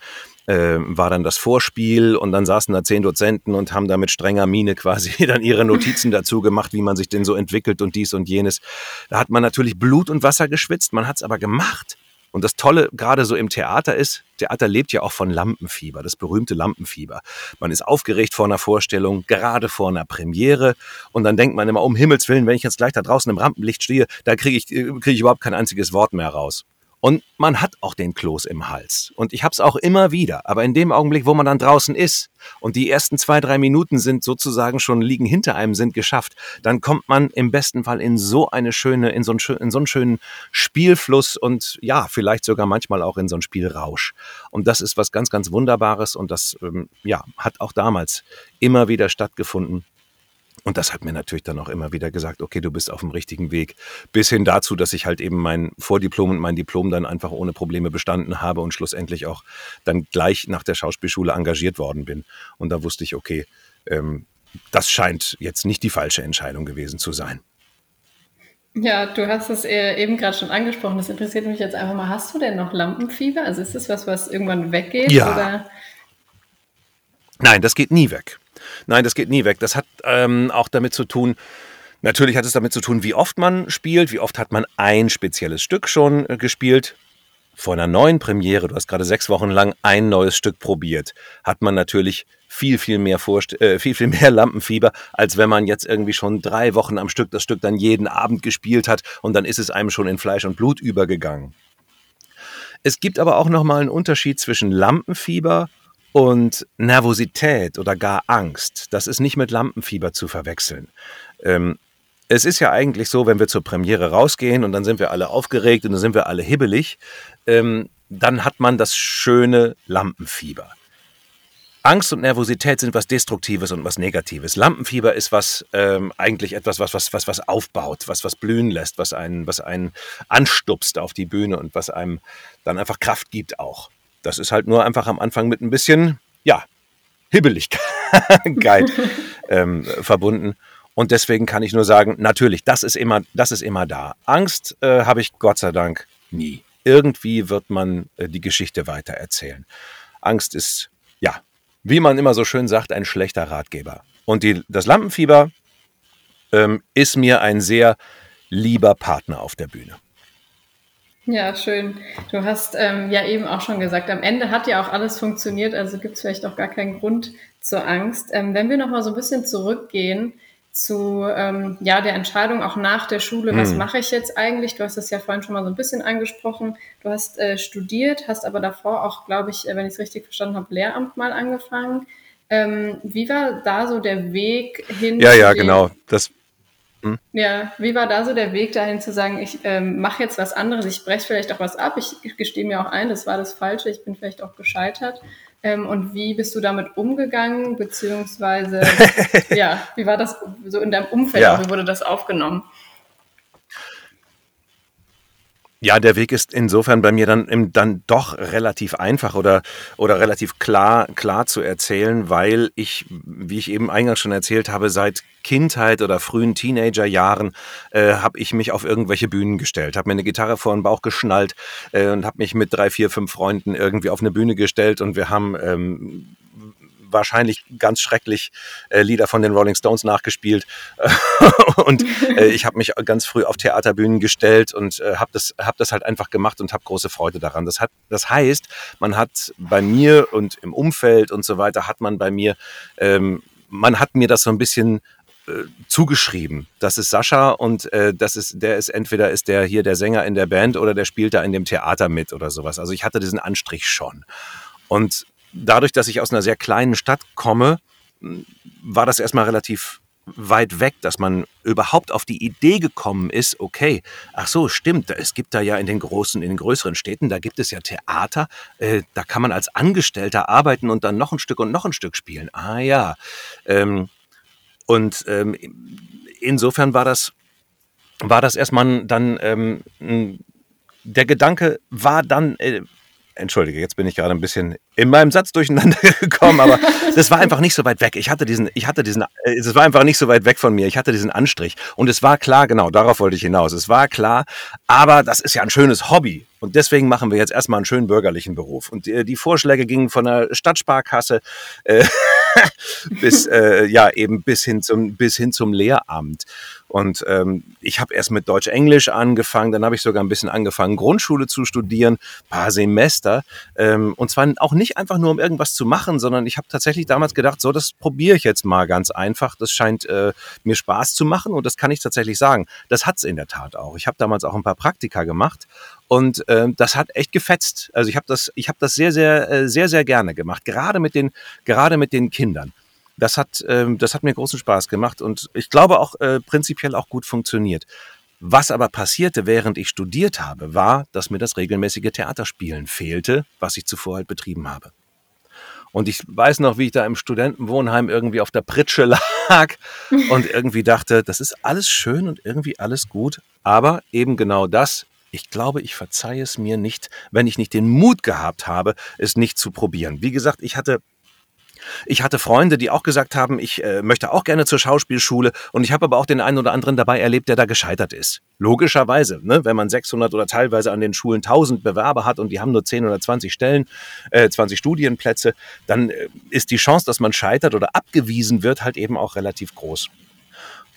äh, war dann das Vorspiel und dann saßen da zehn Dozenten und haben da mit strenger Miene quasi dann ihre Notizen dazu gemacht, wie man sich denn so entwickelt und dies und jenes. Da hat man natürlich Blut und Wasser geschwitzt, man hat es aber gemacht. Und das Tolle gerade so im Theater ist, Theater lebt ja auch von Lampenfieber, das berühmte Lampenfieber. Man ist aufgeregt vor einer Vorstellung, gerade vor einer Premiere und dann denkt man immer, um Himmels Willen, wenn ich jetzt gleich da draußen im Rampenlicht stehe, da kriege ich, äh, krieg ich überhaupt kein einziges Wort mehr raus. Und man hat auch den Kloß im Hals. Und ich habe es auch immer wieder. Aber in dem Augenblick, wo man dann draußen ist und die ersten zwei, drei Minuten sind sozusagen schon liegen hinter einem, sind geschafft, dann kommt man im besten Fall in so eine schöne, in so einen, in so einen schönen Spielfluss und ja, vielleicht sogar manchmal auch in so einen Spielrausch. Und das ist was ganz, ganz Wunderbares und das ähm, ja, hat auch damals immer wieder stattgefunden. Und das hat mir natürlich dann auch immer wieder gesagt, okay, du bist auf dem richtigen Weg. Bis hin dazu, dass ich halt eben mein Vordiplom und mein Diplom dann einfach ohne Probleme bestanden habe und schlussendlich auch dann gleich nach der Schauspielschule engagiert worden bin. Und da wusste ich, okay, ähm, das scheint jetzt nicht die falsche Entscheidung gewesen zu sein. Ja, du hast es eben gerade schon angesprochen. Das interessiert mich jetzt einfach mal. Hast du denn noch Lampenfieber? Also ist das was, was irgendwann weggeht? Ja. Oder? Nein, das geht nie weg. Nein, das geht nie weg. Das hat ähm, auch damit zu tun, natürlich hat es damit zu tun, wie oft man spielt, wie oft hat man ein spezielles Stück schon äh, gespielt. Vor einer neuen Premiere, du hast gerade sechs Wochen lang ein neues Stück probiert, hat man natürlich viel, viel mehr, Vorst äh, viel, viel mehr Lampenfieber, als wenn man jetzt irgendwie schon drei Wochen am Stück das Stück dann jeden Abend gespielt hat und dann ist es einem schon in Fleisch und Blut übergegangen. Es gibt aber auch nochmal einen Unterschied zwischen Lampenfieber und Nervosität oder gar Angst, das ist nicht mit Lampenfieber zu verwechseln. Ähm, es ist ja eigentlich so, wenn wir zur Premiere rausgehen und dann sind wir alle aufgeregt und dann sind wir alle hibbelig, ähm, dann hat man das schöne Lampenfieber. Angst und Nervosität sind was Destruktives und was Negatives. Lampenfieber ist was ähm, eigentlich etwas, was, was, was, was aufbaut, was, was blühen lässt, was einen, was einen anstupst auf die Bühne und was einem dann einfach Kraft gibt auch. Das ist halt nur einfach am Anfang mit ein bisschen, ja, Hibbeligkeit ähm, verbunden. Und deswegen kann ich nur sagen, natürlich, das ist immer, das ist immer da. Angst äh, habe ich Gott sei Dank nie. Irgendwie wird man äh, die Geschichte weitererzählen. Angst ist, ja, wie man immer so schön sagt, ein schlechter Ratgeber. Und die, das Lampenfieber ähm, ist mir ein sehr lieber Partner auf der Bühne. Ja, schön. Du hast ähm, ja eben auch schon gesagt, am Ende hat ja auch alles funktioniert, also gibt es vielleicht auch gar keinen Grund zur Angst. Ähm, wenn wir nochmal so ein bisschen zurückgehen, zu ähm, ja, der Entscheidung auch nach der Schule, was hm. mache ich jetzt eigentlich? Du hast es ja vorhin schon mal so ein bisschen angesprochen. Du hast äh, studiert, hast aber davor auch, glaube ich, äh, wenn ich es richtig verstanden habe, Lehramt mal angefangen. Ähm, wie war da so der Weg hin? Ja, ja, genau. Das, hm? Ja, wie war da so der Weg dahin zu sagen, ich ähm, mache jetzt was anderes, ich breche vielleicht auch was ab, ich gestehe mir auch ein, das war das Falsche, ich bin vielleicht auch gescheitert. Ähm, und wie bist du damit umgegangen, beziehungsweise, ja, wie war das so in deinem Umfeld, ja. wie wurde das aufgenommen? Ja, der Weg ist insofern bei mir dann, dann doch relativ einfach oder, oder relativ klar, klar zu erzählen, weil ich, wie ich eben eingangs schon erzählt habe, seit Kindheit oder frühen Teenagerjahren äh, habe ich mich auf irgendwelche Bühnen gestellt, habe mir eine Gitarre vor den Bauch geschnallt äh, und habe mich mit drei, vier, fünf Freunden irgendwie auf eine Bühne gestellt und wir haben ähm, wahrscheinlich ganz schrecklich äh, Lieder von den Rolling Stones nachgespielt. und äh, ich habe mich ganz früh auf Theaterbühnen gestellt und äh, habe das, hab das halt einfach gemacht und habe große Freude daran. Das, hat, das heißt, man hat bei mir und im Umfeld und so weiter, hat man bei mir, ähm, man hat mir das so ein bisschen äh, zugeschrieben. Das ist Sascha und äh, das ist, der ist entweder ist der hier der Sänger in der Band oder der spielt da in dem Theater mit oder sowas. Also ich hatte diesen Anstrich schon. Und dadurch, dass ich aus einer sehr kleinen Stadt komme, war das erstmal relativ weit weg, dass man überhaupt auf die Idee gekommen ist, okay, ach so, stimmt, es gibt da ja in den großen, in den größeren Städten, da gibt es ja Theater, äh, da kann man als Angestellter arbeiten und dann noch ein Stück und noch ein Stück spielen. Ah ja. Ähm, und ähm, insofern war das, war das erstmal dann, ähm, der Gedanke war dann äh, entschuldige, jetzt bin ich gerade ein bisschen in meinem Satz durcheinander gekommen, aber das war einfach nicht so weit weg. Ich hatte diesen, ich hatte diesen, äh, es war einfach nicht so weit weg von mir. Ich hatte diesen Anstrich und es war klar, genau, darauf wollte ich hinaus. Es war klar, aber das ist ja ein schönes Hobby und deswegen machen wir jetzt erstmal einen schönen bürgerlichen Beruf. Und die, äh, die Vorschläge gingen von der Stadtsparkasse äh, bis äh, ja eben bis hin zum bis hin zum Lehramt. Und ähm, ich habe erst mit Deutsch-Englisch angefangen, dann habe ich sogar ein bisschen angefangen, Grundschule zu studieren, paar Semester. Ähm, und zwar auch nicht einfach nur, um irgendwas zu machen, sondern ich habe tatsächlich damals gedacht, so, das probiere ich jetzt mal ganz einfach. Das scheint äh, mir Spaß zu machen und das kann ich tatsächlich sagen. Das hat's in der Tat auch. Ich habe damals auch ein paar Praktika gemacht und äh, das hat echt gefetzt. Also ich habe das, ich habe das sehr, sehr, äh, sehr, sehr gerne gemacht. Gerade mit den, gerade mit den Kindern. Das hat, ähm, das hat mir großen Spaß gemacht und ich glaube auch äh, prinzipiell auch gut funktioniert. Was aber passierte, während ich studiert habe, war, dass mir das regelmäßige Theaterspielen fehlte, was ich zuvor halt betrieben habe. Und ich weiß noch, wie ich da im Studentenwohnheim irgendwie auf der Pritsche lag und irgendwie dachte, das ist alles schön und irgendwie alles gut, aber eben genau das, ich glaube, ich verzeihe es mir nicht, wenn ich nicht den Mut gehabt habe, es nicht zu probieren. Wie gesagt, ich hatte ich hatte Freunde, die auch gesagt haben, ich äh, möchte auch gerne zur Schauspielschule und ich habe aber auch den einen oder anderen dabei erlebt, der da gescheitert ist. Logischerweise, ne? wenn man 600 oder teilweise an den Schulen 1000 Bewerber hat und die haben nur 10 oder 20 Stellen, äh, 20 Studienplätze, dann äh, ist die Chance, dass man scheitert oder abgewiesen wird, halt eben auch relativ groß.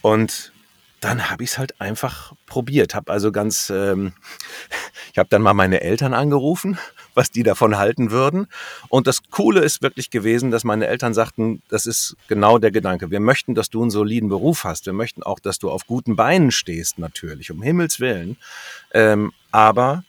Und dann habe ich es halt einfach probiert. Habe also ganz, ähm, ich habe dann mal meine Eltern angerufen, was die davon halten würden. Und das Coole ist wirklich gewesen, dass meine Eltern sagten, das ist genau der Gedanke. Wir möchten, dass du einen soliden Beruf hast. Wir möchten auch, dass du auf guten Beinen stehst, natürlich, um Himmels Willen. Ähm, aber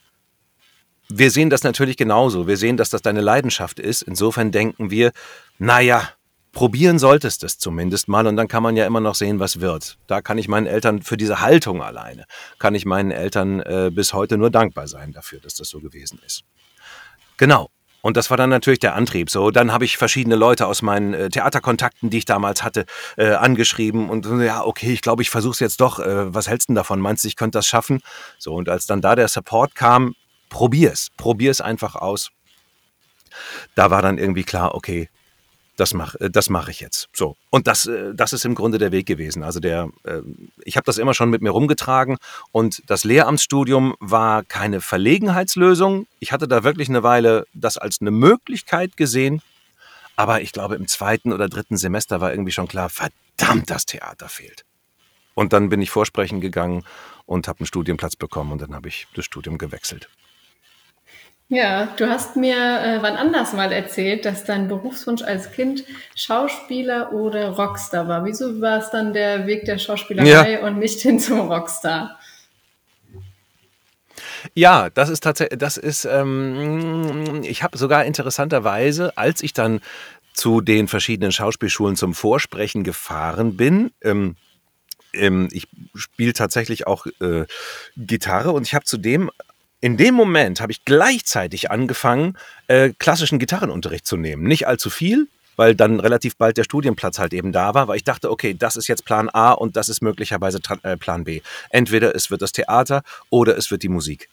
wir sehen das natürlich genauso. Wir sehen, dass das deine Leidenschaft ist. Insofern denken wir, naja, probieren solltest es zumindest mal und dann kann man ja immer noch sehen, was wird. Da kann ich meinen Eltern für diese Haltung alleine, kann ich meinen Eltern äh, bis heute nur dankbar sein dafür, dass das so gewesen ist. Genau. Und das war dann natürlich der Antrieb. So, dann habe ich verschiedene Leute aus meinen äh, Theaterkontakten, die ich damals hatte, äh, angeschrieben und ja, okay, ich glaube, ich versuche es jetzt doch. Äh, was hältst du davon? Meinst du, ich könnte das schaffen? So, und als dann da der Support kam, probier's, probier's einfach aus. Da war dann irgendwie klar, okay, das mache äh, das mach ich jetzt. So. Und das, äh, das ist im Grunde der Weg gewesen. Also der, äh, ich habe das immer schon mit mir rumgetragen und das Lehramtsstudium war keine Verlegenheitslösung. Ich hatte da wirklich eine Weile das als eine Möglichkeit gesehen. Aber ich glaube, im zweiten oder dritten Semester war irgendwie schon klar, verdammt, das Theater fehlt. Und dann bin ich vorsprechen gegangen und habe einen Studienplatz bekommen und dann habe ich das Studium gewechselt. Ja, du hast mir äh, wann anders mal erzählt, dass dein Berufswunsch als Kind Schauspieler oder Rockstar war. Wieso war es dann der Weg der Schauspielerei ja. und nicht hin zum Rockstar? Ja, das ist tatsächlich, das ist, ähm, ich habe sogar interessanterweise, als ich dann zu den verschiedenen Schauspielschulen zum Vorsprechen gefahren bin, ähm, ähm, ich spiele tatsächlich auch äh, Gitarre und ich habe zudem in dem Moment habe ich gleichzeitig angefangen, äh, klassischen Gitarrenunterricht zu nehmen. Nicht allzu viel, weil dann relativ bald der Studienplatz halt eben da war, weil ich dachte, okay, das ist jetzt Plan A und das ist möglicherweise äh, Plan B. Entweder es wird das Theater oder es wird die Musik.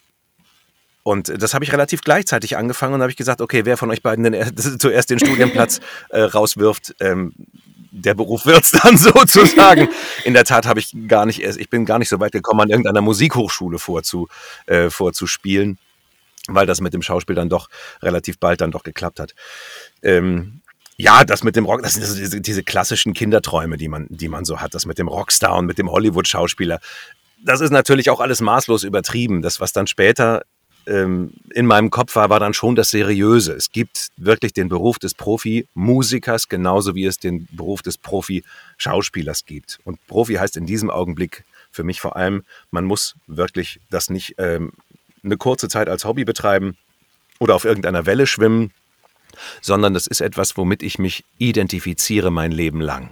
Und das habe ich relativ gleichzeitig angefangen und habe ich gesagt, okay, wer von euch beiden den, zuerst den Studienplatz äh, rauswirft, ähm, der Beruf wird's dann sozusagen. In der Tat habe ich gar nicht erst, ich bin gar nicht so weit gekommen, an irgendeiner Musikhochschule vorzu, äh, vorzuspielen, weil das mit dem Schauspiel dann doch relativ bald dann doch geklappt hat. Ähm, ja, das mit dem Rock, das sind diese, diese klassischen Kinderträume, die man, die man so hat, das mit dem Rockstar und mit dem Hollywood-Schauspieler. Das ist natürlich auch alles maßlos übertrieben. Das, was dann später ähm, in meinem Kopf war, war dann schon das Seriöse. Es gibt wirklich den Beruf des Profi-Musikers, genauso wie es den Beruf des Profi-Schauspielers gibt. Und Profi heißt in diesem Augenblick für mich vor allem, man muss wirklich das nicht ähm, eine kurze Zeit als Hobby betreiben oder auf irgendeiner Welle schwimmen, sondern das ist etwas, womit ich mich identifiziere mein Leben lang.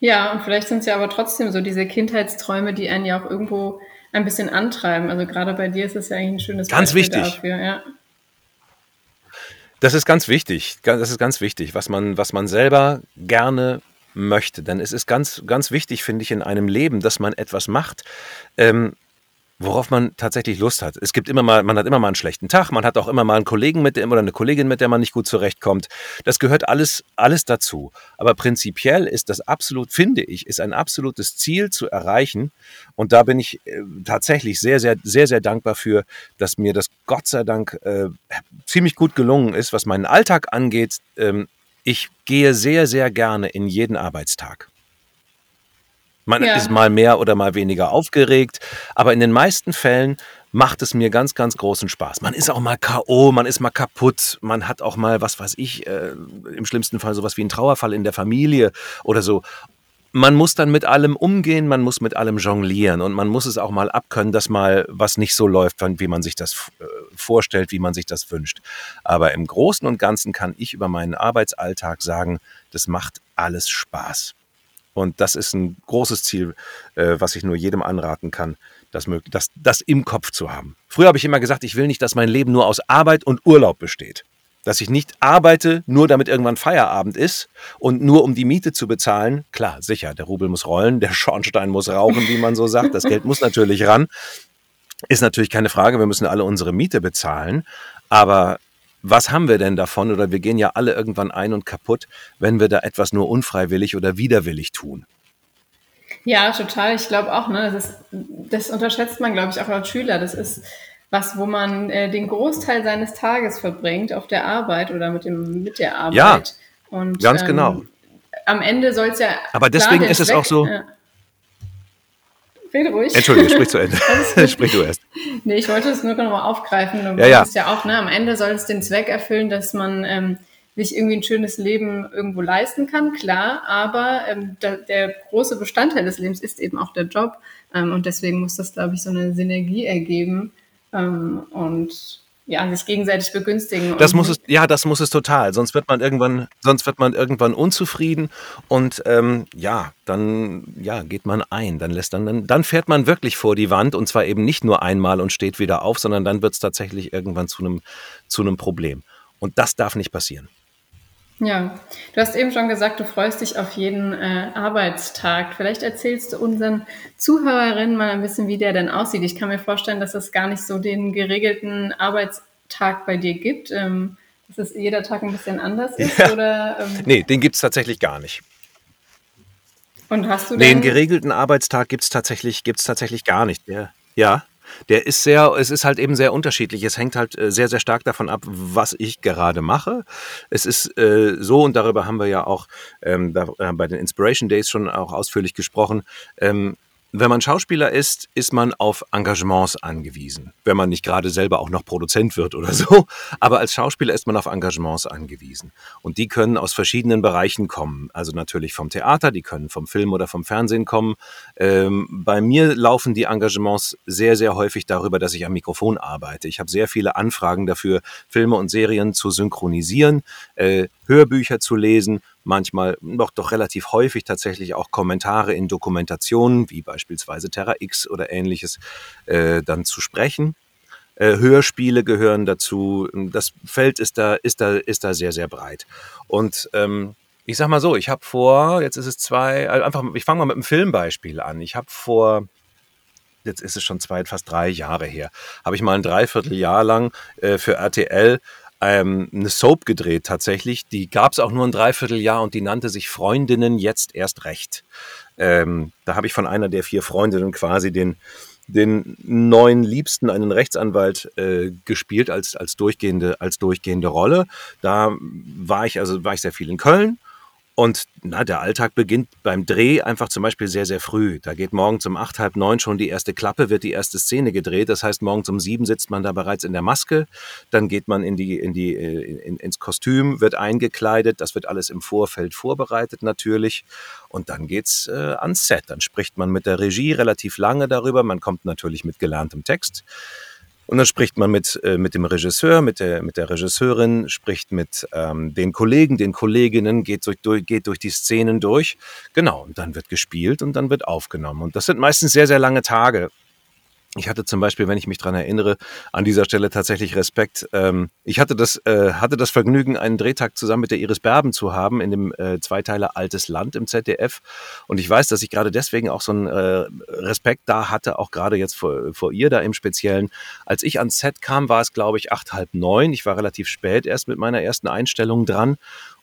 Ja, und vielleicht sind es ja aber trotzdem so diese Kindheitsträume, die einen ja auch irgendwo ein bisschen antreiben. Also gerade bei dir ist es ja eigentlich ein schönes ganz Beispiel wichtig. dafür. Ja. Das ist ganz wichtig. Das ist ganz wichtig, was man, was man selber gerne möchte. Denn es ist ganz, ganz wichtig, finde ich, in einem Leben, dass man etwas macht, ähm, worauf man tatsächlich Lust hat. Es gibt immer mal, man hat immer mal einen schlechten Tag, man hat auch immer mal einen Kollegen mit dem oder eine Kollegin, mit der man nicht gut zurechtkommt. Das gehört alles, alles dazu. Aber prinzipiell ist das absolut, finde ich, ist ein absolutes Ziel zu erreichen. Und da bin ich äh, tatsächlich sehr, sehr, sehr, sehr dankbar für, dass mir das Gott sei Dank äh, ziemlich gut gelungen ist, was meinen Alltag angeht. Ähm, ich gehe sehr, sehr gerne in jeden Arbeitstag. Man ja. ist mal mehr oder mal weniger aufgeregt, aber in den meisten Fällen macht es mir ganz, ganz großen Spaß. Man ist auch mal K.O., man ist mal kaputt, man hat auch mal, was weiß ich, äh, im schlimmsten Fall sowas wie einen Trauerfall in der Familie oder so. Man muss dann mit allem umgehen, man muss mit allem jonglieren und man muss es auch mal abkönnen, dass mal was nicht so läuft, wie man sich das äh, vorstellt, wie man sich das wünscht. Aber im Großen und Ganzen kann ich über meinen Arbeitsalltag sagen, das macht alles Spaß. Und das ist ein großes Ziel, äh, was ich nur jedem anraten kann, das, das, das im Kopf zu haben. Früher habe ich immer gesagt, ich will nicht, dass mein Leben nur aus Arbeit und Urlaub besteht. Dass ich nicht arbeite, nur damit irgendwann Feierabend ist und nur um die Miete zu bezahlen. Klar, sicher, der Rubel muss rollen, der Schornstein muss rauchen, wie man so sagt. Das Geld muss natürlich ran. Ist natürlich keine Frage, wir müssen alle unsere Miete bezahlen. Aber was haben wir denn davon? Oder wir gehen ja alle irgendwann ein und kaputt, wenn wir da etwas nur unfreiwillig oder widerwillig tun. Ja, total. Ich glaube auch, ne, das, ist, das unterschätzt man, glaube ich, auch als Schüler. Das ist was, wo man äh, den Großteil seines Tages verbringt auf der Arbeit oder mit, dem, mit der Arbeit. Ja, und, ganz ähm, genau. Am Ende soll es ja. Aber deswegen ist es auch so. Ja. Rede ruhig. Entschuldige, sprich zu Ende. sprich du erst. Nee, ich wollte es nur noch mal aufgreifen. Du ja, ja. ja auch, ne, am Ende soll es den Zweck erfüllen, dass man ähm, sich irgendwie ein schönes Leben irgendwo leisten kann, klar, aber ähm, da, der große Bestandteil des Lebens ist eben auch der Job ähm, und deswegen muss das, glaube ich, so eine Synergie ergeben ähm, und ja, sich gegenseitig begünstigen. Das muss es, ja, das muss es total. Sonst wird man irgendwann, sonst wird man irgendwann unzufrieden und ähm, ja, dann ja, geht man ein. Dann lässt dann, dann, fährt man wirklich vor die Wand und zwar eben nicht nur einmal und steht wieder auf, sondern dann wird es tatsächlich irgendwann zu einem zu einem Problem. Und das darf nicht passieren. Ja, du hast eben schon gesagt, du freust dich auf jeden äh, Arbeitstag. Vielleicht erzählst du unseren Zuhörerinnen mal ein bisschen, wie der denn aussieht. Ich kann mir vorstellen, dass es gar nicht so den geregelten Arbeitstag bei dir gibt, ähm, dass es jeder Tag ein bisschen anders ist. Ja. Oder, ähm nee, den gibt es tatsächlich gar nicht. Und hast du nee, den geregelten Arbeitstag gibt es tatsächlich, gibt's tatsächlich gar nicht. Der, ja. Der ist sehr, es ist halt eben sehr unterschiedlich. Es hängt halt äh, sehr, sehr stark davon ab, was ich gerade mache. Es ist äh, so, und darüber haben wir ja auch ähm, da, äh, bei den Inspiration Days schon auch ausführlich gesprochen. Ähm, wenn man Schauspieler ist, ist man auf Engagements angewiesen. Wenn man nicht gerade selber auch noch Produzent wird oder so. Aber als Schauspieler ist man auf Engagements angewiesen. Und die können aus verschiedenen Bereichen kommen. Also natürlich vom Theater, die können vom Film oder vom Fernsehen kommen. Ähm, bei mir laufen die Engagements sehr, sehr häufig darüber, dass ich am Mikrofon arbeite. Ich habe sehr viele Anfragen dafür, Filme und Serien zu synchronisieren, äh, Hörbücher zu lesen manchmal doch, doch relativ häufig tatsächlich auch Kommentare in Dokumentationen, wie beispielsweise Terra X oder ähnliches, äh, dann zu sprechen. Äh, Hörspiele gehören dazu. Das Feld ist da, ist da, ist da sehr, sehr breit. Und ähm, ich sag mal so, ich habe vor, jetzt ist es zwei, also einfach, ich fange mal mit einem Filmbeispiel an. Ich habe vor jetzt ist es schon zwei, fast drei Jahre her, habe ich mal ein Dreivierteljahr lang äh, für RTL ähm, eine Soap gedreht tatsächlich. Die gab es auch nur ein Dreivierteljahr und die nannte sich Freundinnen jetzt erst recht. Ähm, da habe ich von einer der vier Freundinnen quasi den, den neuen Liebsten, einen Rechtsanwalt, äh, gespielt als, als, durchgehende, als durchgehende Rolle. Da war ich, also war ich sehr viel in Köln und na, der Alltag beginnt beim Dreh einfach zum Beispiel sehr, sehr früh. Da geht morgens um acht, halb neun schon die erste Klappe, wird die erste Szene gedreht. Das heißt, morgens um sieben sitzt man da bereits in der Maske. Dann geht man in die, in die, äh, in, ins Kostüm, wird eingekleidet. Das wird alles im Vorfeld vorbereitet natürlich. Und dann geht's äh, ans Set. Dann spricht man mit der Regie relativ lange darüber. Man kommt natürlich mit gelerntem Text. Und dann spricht man mit, äh, mit dem Regisseur, mit der, mit der Regisseurin, spricht mit ähm, den Kollegen, den Kolleginnen, geht durch, geht durch die Szenen durch. Genau, und dann wird gespielt und dann wird aufgenommen. Und das sind meistens sehr, sehr lange Tage. Ich hatte zum Beispiel, wenn ich mich dran erinnere, an dieser Stelle tatsächlich Respekt. Ähm, ich hatte das, äh, hatte das Vergnügen, einen Drehtag zusammen mit der Iris Berben zu haben in dem äh, Zweiteiler Altes Land im ZDF. Und ich weiß, dass ich gerade deswegen auch so einen äh, Respekt da hatte, auch gerade jetzt vor, vor ihr da im Speziellen. Als ich ans Set kam, war es, glaube ich, acht, halb neun. Ich war relativ spät erst mit meiner ersten Einstellung dran.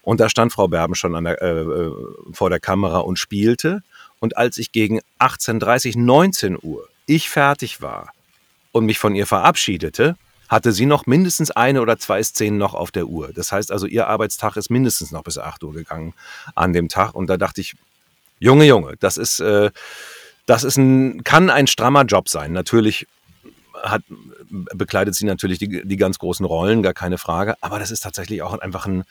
Und da stand Frau Berben schon der, äh vor der Kamera und spielte. Und als ich gegen 18.30, 19 Uhr ich fertig war und mich von ihr verabschiedete, hatte sie noch mindestens eine oder zwei Szenen noch auf der Uhr. Das heißt also, ihr Arbeitstag ist mindestens noch bis 8 Uhr gegangen an dem Tag. Und da dachte ich, Junge, Junge, das ist, äh, das ist ein, kann ein strammer Job sein. Natürlich hat, bekleidet sie natürlich die, die ganz großen Rollen, gar keine Frage. Aber das ist tatsächlich auch einfach ein,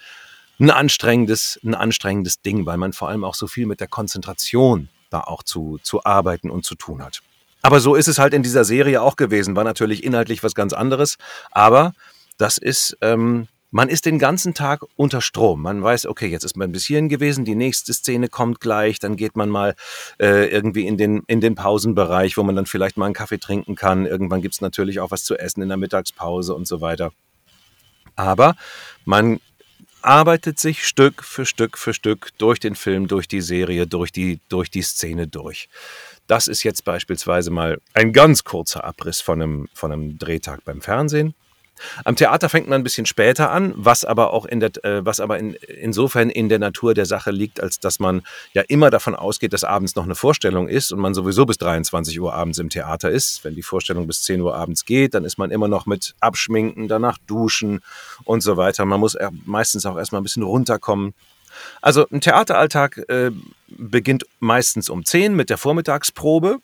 ein anstrengendes, ein anstrengendes Ding, weil man vor allem auch so viel mit der Konzentration da auch zu, zu arbeiten und zu tun hat. Aber so ist es halt in dieser Serie auch gewesen. War natürlich inhaltlich was ganz anderes. Aber das ist, ähm, man ist den ganzen Tag unter Strom. Man weiß, okay, jetzt ist man bis hierhin gewesen, die nächste Szene kommt gleich, dann geht man mal äh, irgendwie in den, in den Pausenbereich, wo man dann vielleicht mal einen Kaffee trinken kann. Irgendwann gibt's natürlich auch was zu essen in der Mittagspause und so weiter. Aber man arbeitet sich Stück für Stück für Stück durch den Film, durch die Serie, durch die, durch die Szene durch. Das ist jetzt beispielsweise mal ein ganz kurzer Abriss von einem, von einem Drehtag beim Fernsehen. Am Theater fängt man ein bisschen später an, was aber auch in der, äh, was aber in, insofern in der Natur der Sache liegt, als dass man ja immer davon ausgeht, dass abends noch eine Vorstellung ist und man sowieso bis 23 Uhr abends im Theater ist. Wenn die Vorstellung bis 10 Uhr abends geht, dann ist man immer noch mit Abschminken, danach duschen und so weiter. Man muss meistens auch erstmal ein bisschen runterkommen. Also ein Theateralltag äh, beginnt meistens um 10 mit der Vormittagsprobe.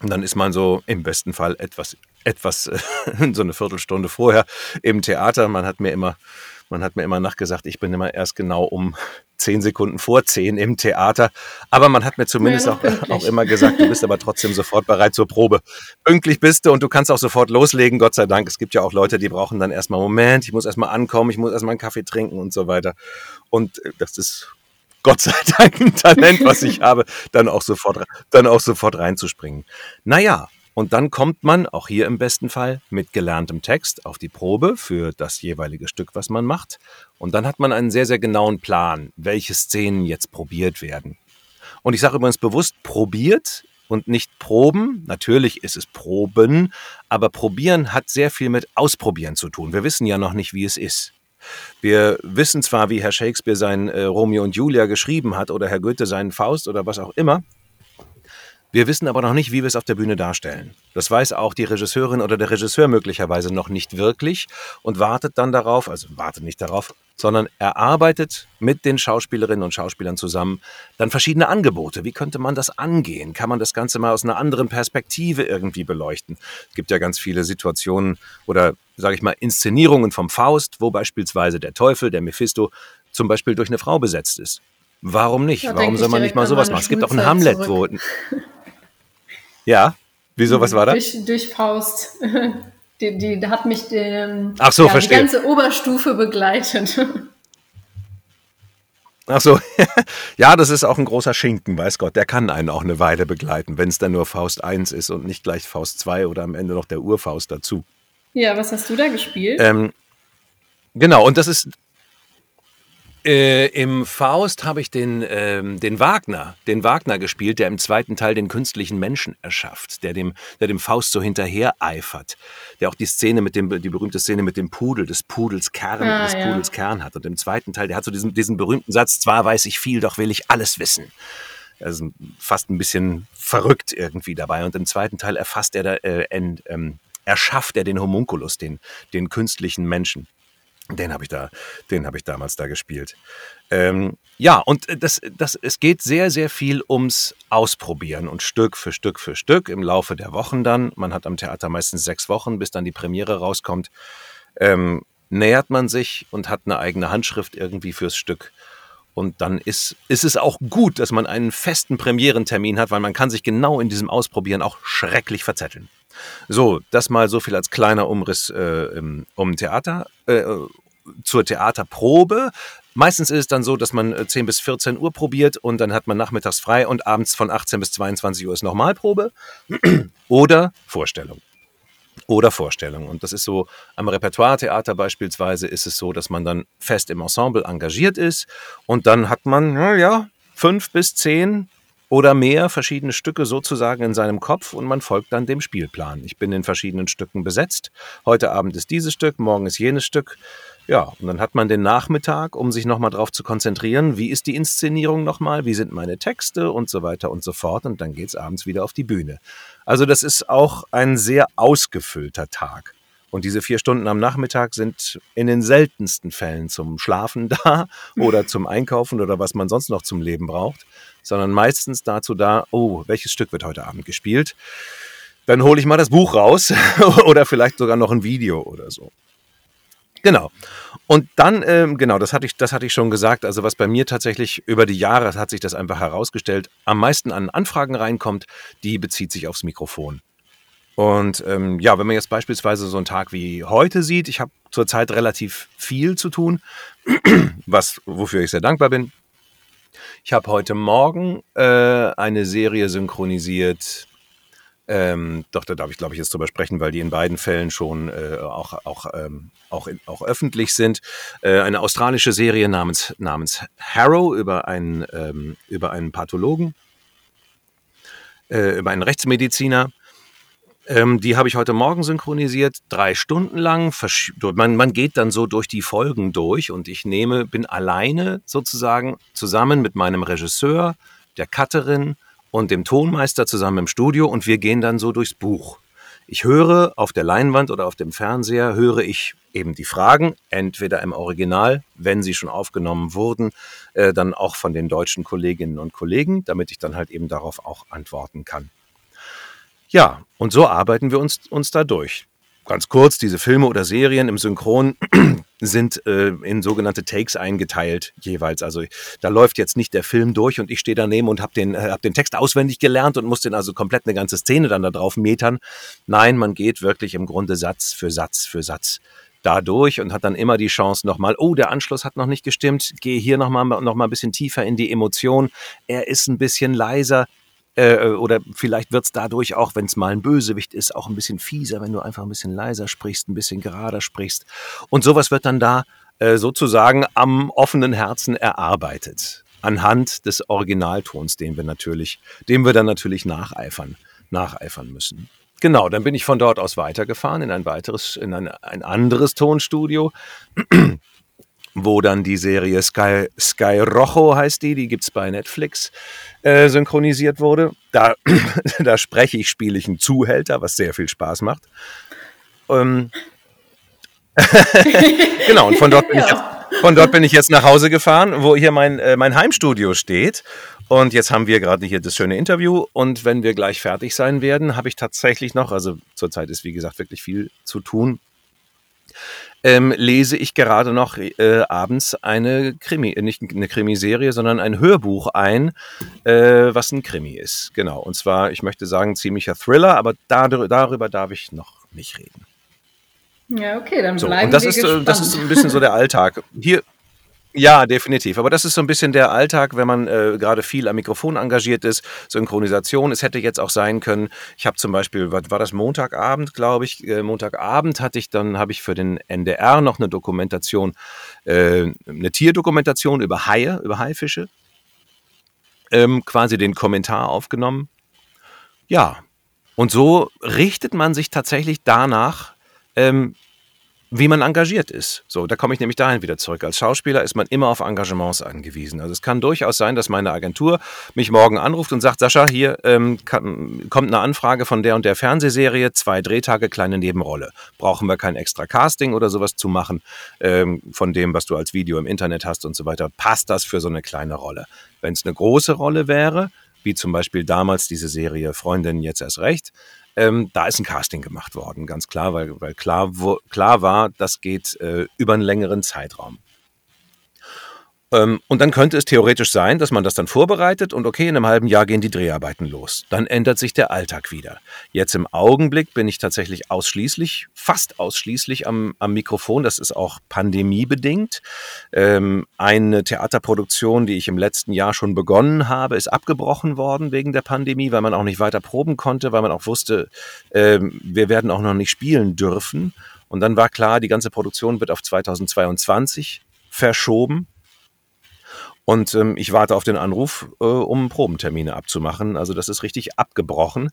Und dann ist man so im besten Fall etwas, etwas, so eine Viertelstunde vorher im Theater. Man hat mir immer Man hat mir immer nachgesagt, ich bin immer erst genau um zehn Sekunden vor zehn im Theater. Aber man hat mir zumindest ja, auch, auch, immer gesagt, du bist aber trotzdem sofort bereit zur Probe. Pünktlich bist du und du kannst auch sofort loslegen, Gott sei Dank. Es gibt ja auch Leute, die brauchen dann erstmal Moment, ich muss erstmal ankommen, ich muss erstmal einen Kaffee trinken und so weiter. Und äh, das ist Gott sei Dank ein Talent, was ich habe, dann auch sofort, dann auch sofort reinzuspringen. Naja, und dann kommt man, auch hier im besten Fall, mit gelerntem Text auf die Probe für das jeweilige Stück, was man macht. Und dann hat man einen sehr, sehr genauen Plan, welche Szenen jetzt probiert werden. Und ich sage übrigens bewusst probiert und nicht proben. Natürlich ist es proben, aber probieren hat sehr viel mit ausprobieren zu tun. Wir wissen ja noch nicht, wie es ist. Wir wissen zwar, wie Herr Shakespeare sein äh, Romeo und Julia geschrieben hat oder Herr Goethe seinen Faust oder was auch immer, wir wissen aber noch nicht, wie wir es auf der Bühne darstellen. Das weiß auch die Regisseurin oder der Regisseur möglicherweise noch nicht wirklich und wartet dann darauf, also wartet nicht darauf, sondern erarbeitet mit den Schauspielerinnen und Schauspielern zusammen dann verschiedene Angebote. Wie könnte man das angehen? Kann man das Ganze mal aus einer anderen Perspektive irgendwie beleuchten? Es gibt ja ganz viele Situationen oder, sage ich mal, Inszenierungen vom Faust, wo beispielsweise der Teufel, der Mephisto, zum Beispiel durch eine Frau besetzt ist. Warum nicht? Da Warum soll man nicht mal sowas machen? Es gibt auch ein Hamlet, zurück. wo ja, wieso, was war das? Durch, durch Faust. Die, die hat mich ähm, Ach so, ja, verstehe. die ganze Oberstufe begleitet. Ach so, ja, das ist auch ein großer Schinken, weiß Gott. Der kann einen auch eine Weile begleiten, wenn es dann nur Faust 1 ist und nicht gleich Faust 2 oder am Ende noch der Urfaust dazu. Ja, was hast du da gespielt? Ähm, genau, und das ist, äh, Im Faust habe ich den, ähm, den Wagner, den Wagner gespielt, der im zweiten Teil den künstlichen Menschen erschafft, der dem, der dem Faust so hinterher eifert, der auch die Szene mit dem, die berühmte Szene mit dem Pudel, des Pudels Kern, ah, des ja. Pudels Kern hat. Und im zweiten Teil, der hat so diesen, diesen berühmten Satz, zwar weiß ich viel, doch will ich alles wissen. Also fast ein bisschen verrückt irgendwie dabei. Und im zweiten Teil erfasst er da, äh, ent, ähm, erschafft er den Homunculus, den, den künstlichen Menschen. Den habe ich da, den habe ich damals da gespielt. Ähm, ja, und das, das, es geht sehr, sehr viel ums Ausprobieren und Stück für Stück für Stück im Laufe der Wochen dann. Man hat am Theater meistens sechs Wochen, bis dann die Premiere rauskommt. Ähm, nähert man sich und hat eine eigene Handschrift irgendwie fürs Stück. Und dann ist, ist es auch gut, dass man einen festen Premierentermin hat, weil man kann sich genau in diesem Ausprobieren auch schrecklich verzetteln. So, das mal so viel als kleiner Umriss äh, um Theater, äh, zur Theaterprobe. Meistens ist es dann so, dass man 10 äh, bis 14 Uhr probiert und dann hat man nachmittags frei und abends von 18 bis 22 Uhr ist Normalprobe oder Vorstellung. Oder Vorstellung. Und das ist so, am Repertoire-Theater beispielsweise ist es so, dass man dann fest im Ensemble engagiert ist und dann hat man, ja, fünf bis zehn oder mehr verschiedene Stücke sozusagen in seinem Kopf und man folgt dann dem Spielplan. Ich bin in verschiedenen Stücken besetzt. Heute Abend ist dieses Stück, morgen ist jenes Stück. Ja, und dann hat man den Nachmittag, um sich nochmal drauf zu konzentrieren, wie ist die Inszenierung nochmal, wie sind meine Texte und so weiter und so fort. Und dann geht es abends wieder auf die Bühne. Also das ist auch ein sehr ausgefüllter Tag. Und diese vier Stunden am Nachmittag sind in den seltensten Fällen zum Schlafen da oder zum Einkaufen oder was man sonst noch zum Leben braucht sondern meistens dazu da, oh, welches Stück wird heute Abend gespielt? Dann hole ich mal das Buch raus oder vielleicht sogar noch ein Video oder so. Genau. Und dann, ähm, genau, das hatte, ich, das hatte ich schon gesagt. Also, was bei mir tatsächlich über die Jahre hat sich das einfach herausgestellt, am meisten an Anfragen reinkommt, die bezieht sich aufs Mikrofon. Und ähm, ja, wenn man jetzt beispielsweise so einen Tag wie heute sieht, ich habe zurzeit relativ viel zu tun, was, wofür ich sehr dankbar bin. Ich habe heute Morgen äh, eine Serie synchronisiert. Ähm, doch, da darf ich, glaube ich, jetzt drüber sprechen, weil die in beiden Fällen schon äh, auch, auch, ähm, auch, in, auch öffentlich sind. Äh, eine australische Serie namens, namens Harrow über einen, ähm, über einen Pathologen, äh, über einen Rechtsmediziner. Ähm, die habe ich heute Morgen synchronisiert, drei Stunden lang. Man, man geht dann so durch die Folgen durch und ich nehme, bin alleine sozusagen zusammen mit meinem Regisseur, der Cutterin und dem Tonmeister zusammen im Studio und wir gehen dann so durchs Buch. Ich höre auf der Leinwand oder auf dem Fernseher, höre ich eben die Fragen, entweder im Original, wenn sie schon aufgenommen wurden, äh, dann auch von den deutschen Kolleginnen und Kollegen, damit ich dann halt eben darauf auch antworten kann. Ja, und so arbeiten wir uns, uns da durch. ganz kurz, diese Filme oder Serien im Synchron sind äh, in sogenannte Takes eingeteilt jeweils. Also da läuft jetzt nicht der Film durch und ich stehe daneben und habe den, äh, hab den Text auswendig gelernt und muss den also komplett eine ganze Szene dann da drauf metern. Nein, man geht wirklich im Grunde Satz für Satz für Satz dadurch und hat dann immer die Chance nochmal, oh, der Anschluss hat noch nicht gestimmt, gehe hier nochmal noch mal ein bisschen tiefer in die Emotion, er ist ein bisschen leiser, äh, oder vielleicht wird es dadurch auch, wenn es mal ein Bösewicht ist, auch ein bisschen fieser, wenn du einfach ein bisschen leiser sprichst, ein bisschen gerader sprichst. Und sowas wird dann da äh, sozusagen am offenen Herzen erarbeitet. Anhand des Originaltons, den wir natürlich, dem wir dann natürlich nacheifern, nacheifern müssen. Genau, dann bin ich von dort aus weitergefahren in ein weiteres, in ein, ein anderes Tonstudio wo dann die Serie Sky, Sky Rojo heißt die, die es bei Netflix, äh, synchronisiert wurde. Da, da spreche ich, spiele ich einen Zuhälter, was sehr viel Spaß macht. Ähm, genau, und von dort, bin ja. ich jetzt, von dort bin ich jetzt nach Hause gefahren, wo hier mein, äh, mein Heimstudio steht. Und jetzt haben wir gerade hier das schöne Interview. Und wenn wir gleich fertig sein werden, habe ich tatsächlich noch, also zurzeit ist wie gesagt wirklich viel zu tun, ähm, lese ich gerade noch äh, abends eine Krimi, äh, nicht eine Krimiserie, sondern ein Hörbuch ein, äh, was ein Krimi ist. Genau. Und zwar, ich möchte sagen, ziemlicher Thriller, aber dar darüber darf ich noch nicht reden. Ja, okay, dann bleiben so, und das wir ist, gespannt. Das ist ein bisschen so der Alltag. Hier, ja, definitiv. Aber das ist so ein bisschen der Alltag, wenn man äh, gerade viel am Mikrofon engagiert ist. Synchronisation. Es hätte jetzt auch sein können. Ich habe zum Beispiel, was war das Montagabend, glaube ich. Äh, Montagabend hatte ich dann habe ich für den NDR noch eine Dokumentation, äh, eine Tierdokumentation über Haie, über Haifische. Ähm, quasi den Kommentar aufgenommen. Ja. Und so richtet man sich tatsächlich danach, ähm, wie man engagiert ist. So, da komme ich nämlich dahin wieder zurück. Als Schauspieler ist man immer auf Engagements angewiesen. Also es kann durchaus sein, dass meine Agentur mich morgen anruft und sagt, Sascha, hier ähm, kann, kommt eine Anfrage von der und der Fernsehserie, zwei Drehtage, kleine Nebenrolle. Brauchen wir kein extra Casting oder sowas zu machen ähm, von dem, was du als Video im Internet hast und so weiter. Passt das für so eine kleine Rolle? Wenn es eine große Rolle wäre, wie zum Beispiel damals diese Serie Freundin jetzt erst recht, ähm, da ist ein Casting gemacht worden, ganz klar, weil, weil klar, wo, klar war, das geht äh, über einen längeren Zeitraum. Ähm, und dann könnte es theoretisch sein, dass man das dann vorbereitet und okay, in einem halben Jahr gehen die Dreharbeiten los. Dann ändert sich der Alltag wieder. Jetzt im Augenblick bin ich tatsächlich ausschließlich, fast ausschließlich am, am Mikrofon. Das ist auch pandemiebedingt. Ähm, eine Theaterproduktion, die ich im letzten Jahr schon begonnen habe, ist abgebrochen worden wegen der Pandemie, weil man auch nicht weiter proben konnte, weil man auch wusste, ähm, wir werden auch noch nicht spielen dürfen. Und dann war klar, die ganze Produktion wird auf 2022 verschoben. Und ähm, ich warte auf den Anruf, äh, um Probentermine abzumachen. Also das ist richtig abgebrochen.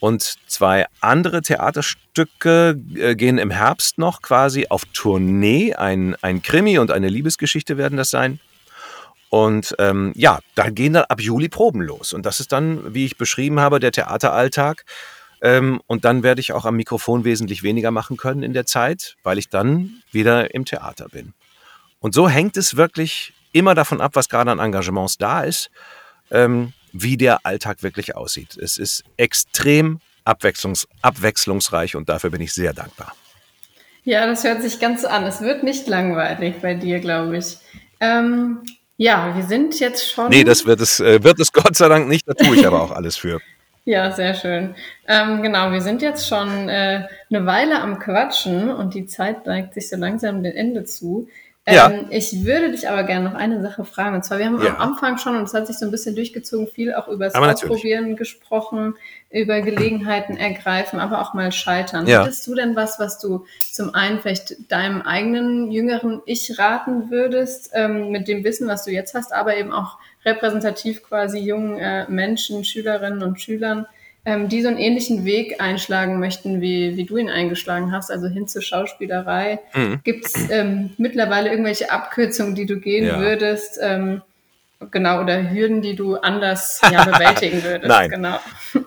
Und zwei andere Theaterstücke äh, gehen im Herbst noch quasi auf Tournee. Ein, ein Krimi und eine Liebesgeschichte werden das sein. Und ähm, ja, da gehen dann ab Juli Proben los. Und das ist dann, wie ich beschrieben habe, der Theateralltag. Ähm, und dann werde ich auch am Mikrofon wesentlich weniger machen können in der Zeit, weil ich dann wieder im Theater bin. Und so hängt es wirklich immer davon ab, was gerade an Engagements da ist, ähm, wie der Alltag wirklich aussieht. Es ist extrem abwechslungs abwechslungsreich und dafür bin ich sehr dankbar. Ja, das hört sich ganz an. Es wird nicht langweilig bei dir, glaube ich. Ähm, ja, wir sind jetzt schon. Nee, das wird es, äh, wird es Gott sei Dank nicht. Da tue ich aber auch alles für. Ja, sehr schön. Ähm, genau, wir sind jetzt schon äh, eine Weile am Quatschen und die Zeit neigt sich so langsam dem Ende zu. Ja. Ähm, ich würde dich aber gerne noch eine Sache fragen. Und zwar, wir haben ja. am Anfang schon, und es hat sich so ein bisschen durchgezogen, viel auch über das Ausprobieren gesprochen, über Gelegenheiten ergreifen, aber auch mal scheitern. Ja. Hättest du denn was, was du zum einen vielleicht deinem eigenen jüngeren Ich raten würdest, ähm, mit dem Wissen, was du jetzt hast, aber eben auch repräsentativ quasi jungen äh, Menschen, Schülerinnen und Schülern, ähm, die so einen ähnlichen Weg einschlagen möchten, wie, wie du ihn eingeschlagen hast, also hin zur Schauspielerei. Mhm. Gibt es ähm, mittlerweile irgendwelche Abkürzungen, die du gehen ja. würdest? Ähm, genau, oder Hürden, die du anders ja, bewältigen würdest? Nein. Genau.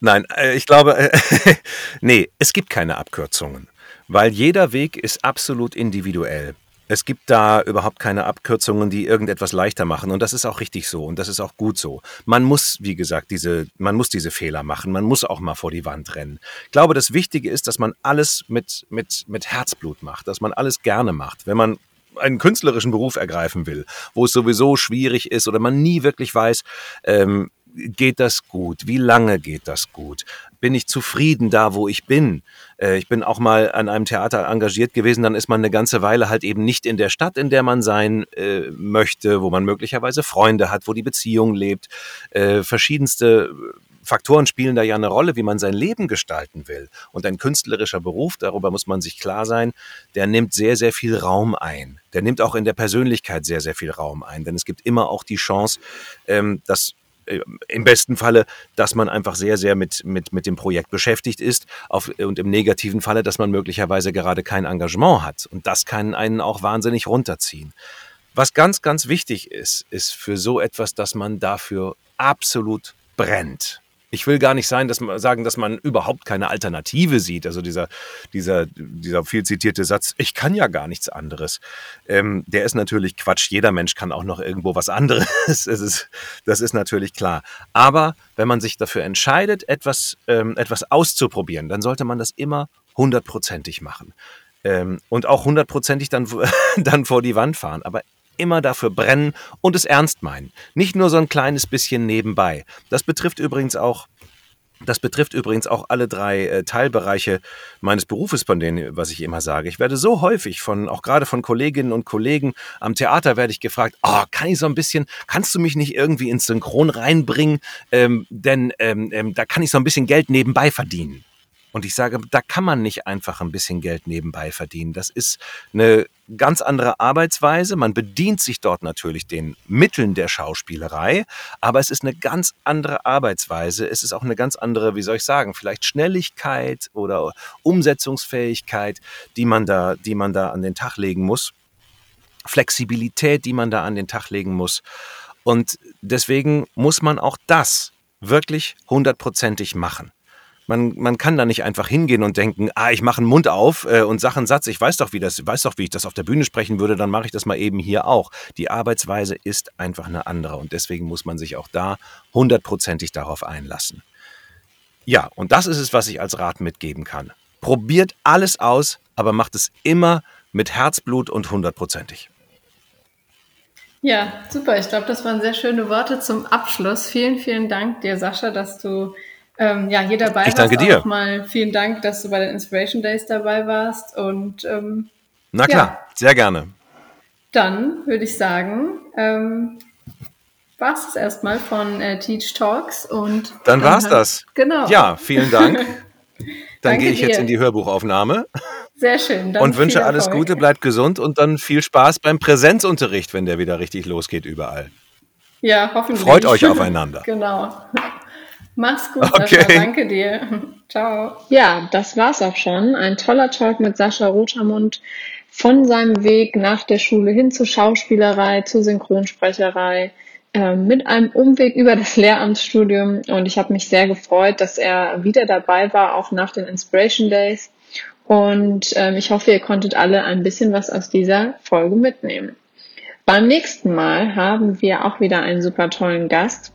Nein, äh, ich glaube, nee, es gibt keine Abkürzungen, weil jeder Weg ist absolut individuell. Es gibt da überhaupt keine Abkürzungen, die irgendetwas leichter machen. Und das ist auch richtig so. Und das ist auch gut so. Man muss, wie gesagt, diese, man muss diese Fehler machen. Man muss auch mal vor die Wand rennen. Ich glaube, das Wichtige ist, dass man alles mit, mit, mit Herzblut macht, dass man alles gerne macht. Wenn man einen künstlerischen Beruf ergreifen will, wo es sowieso schwierig ist oder man nie wirklich weiß, ähm, geht das gut? Wie lange geht das gut? Bin ich zufrieden da, wo ich bin? Äh, ich bin auch mal an einem Theater engagiert gewesen, dann ist man eine ganze Weile halt eben nicht in der Stadt, in der man sein äh, möchte, wo man möglicherweise Freunde hat, wo die Beziehung lebt. Äh, verschiedenste Faktoren spielen da ja eine Rolle, wie man sein Leben gestalten will. Und ein künstlerischer Beruf, darüber muss man sich klar sein, der nimmt sehr, sehr viel Raum ein. Der nimmt auch in der Persönlichkeit sehr, sehr viel Raum ein. Denn es gibt immer auch die Chance, ähm, dass im besten Falle, dass man einfach sehr, sehr mit, mit, mit dem Projekt beschäftigt ist auf, und im negativen Falle, dass man möglicherweise gerade kein Engagement hat. Und das kann einen auch wahnsinnig runterziehen. Was ganz, ganz wichtig ist, ist für so etwas, dass man dafür absolut brennt. Ich will gar nicht sein, dass man, sagen, dass man überhaupt keine Alternative sieht. Also dieser, dieser, dieser viel zitierte Satz, ich kann ja gar nichts anderes. Ähm, der ist natürlich Quatsch. Jeder Mensch kann auch noch irgendwo was anderes. es ist, das ist natürlich klar. Aber wenn man sich dafür entscheidet, etwas, ähm, etwas auszuprobieren, dann sollte man das immer hundertprozentig machen. Ähm, und auch hundertprozentig dann, dann vor die Wand fahren. Aber immer dafür brennen und es ernst meinen. Nicht nur so ein kleines bisschen nebenbei. Das betrifft übrigens auch das betrifft übrigens auch alle drei äh, Teilbereiche meines Berufes, von denen, was ich immer sage. Ich werde so häufig von, auch gerade von Kolleginnen und Kollegen am Theater werde ich gefragt, oh, kann ich so ein bisschen, kannst du mich nicht irgendwie ins Synchron reinbringen? Ähm, denn ähm, ähm, da kann ich so ein bisschen Geld nebenbei verdienen. Und ich sage, da kann man nicht einfach ein bisschen Geld nebenbei verdienen. Das ist eine ganz andere Arbeitsweise. Man bedient sich dort natürlich den Mitteln der Schauspielerei, aber es ist eine ganz andere Arbeitsweise. Es ist auch eine ganz andere, wie soll ich sagen, vielleicht Schnelligkeit oder Umsetzungsfähigkeit, die man da, die man da an den Tag legen muss. Flexibilität, die man da an den Tag legen muss. Und deswegen muss man auch das wirklich hundertprozentig machen. Man, man kann da nicht einfach hingehen und denken, ah, ich mache einen Mund auf äh, und sage einen Satz, ich weiß doch, wie das, weiß doch, wie ich das auf der Bühne sprechen würde, dann mache ich das mal eben hier auch. Die Arbeitsweise ist einfach eine andere und deswegen muss man sich auch da hundertprozentig darauf einlassen. Ja, und das ist es, was ich als Rat mitgeben kann. Probiert alles aus, aber macht es immer mit Herzblut und hundertprozentig. Ja, super. Ich glaube, das waren sehr schöne Worte zum Abschluss. Vielen, vielen Dank dir, Sascha, dass du ähm, ja, hier dabei ich danke dir. Mal vielen Dank, dass du bei den Inspiration Days dabei warst. Und ähm, na klar, ja. sehr gerne. Dann würde ich sagen, ähm, war es erstmal von äh, Teach Talks und dann war es das. Genau. Ja, vielen Dank. Dann gehe ich dir. jetzt in die Hörbuchaufnahme. Sehr schön. und wünsche alles Gute, bleibt gesund und dann viel Spaß beim Präsenzunterricht, wenn der wieder richtig losgeht überall. Ja, hoffentlich. Freut euch aufeinander. genau. Mach's gut, okay. Sascha. Danke dir. Ciao. Ja, das war's auch schon. Ein toller Talk mit Sascha Rotermund von seinem Weg nach der Schule hin zur Schauspielerei, zur Synchronsprecherei, äh, mit einem Umweg über das Lehramtsstudium. Und ich habe mich sehr gefreut, dass er wieder dabei war, auch nach den Inspiration Days. Und ähm, ich hoffe, ihr konntet alle ein bisschen was aus dieser Folge mitnehmen. Beim nächsten Mal haben wir auch wieder einen super tollen Gast.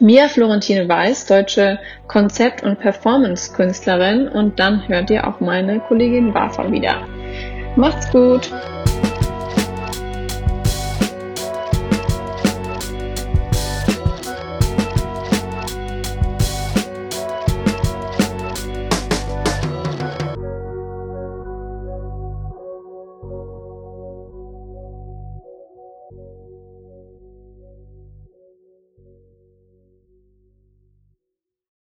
Mia Florentine Weiß, deutsche Konzept- und Performance-Künstlerin und dann hört ihr auch meine Kollegin Wafa wieder. Macht's gut!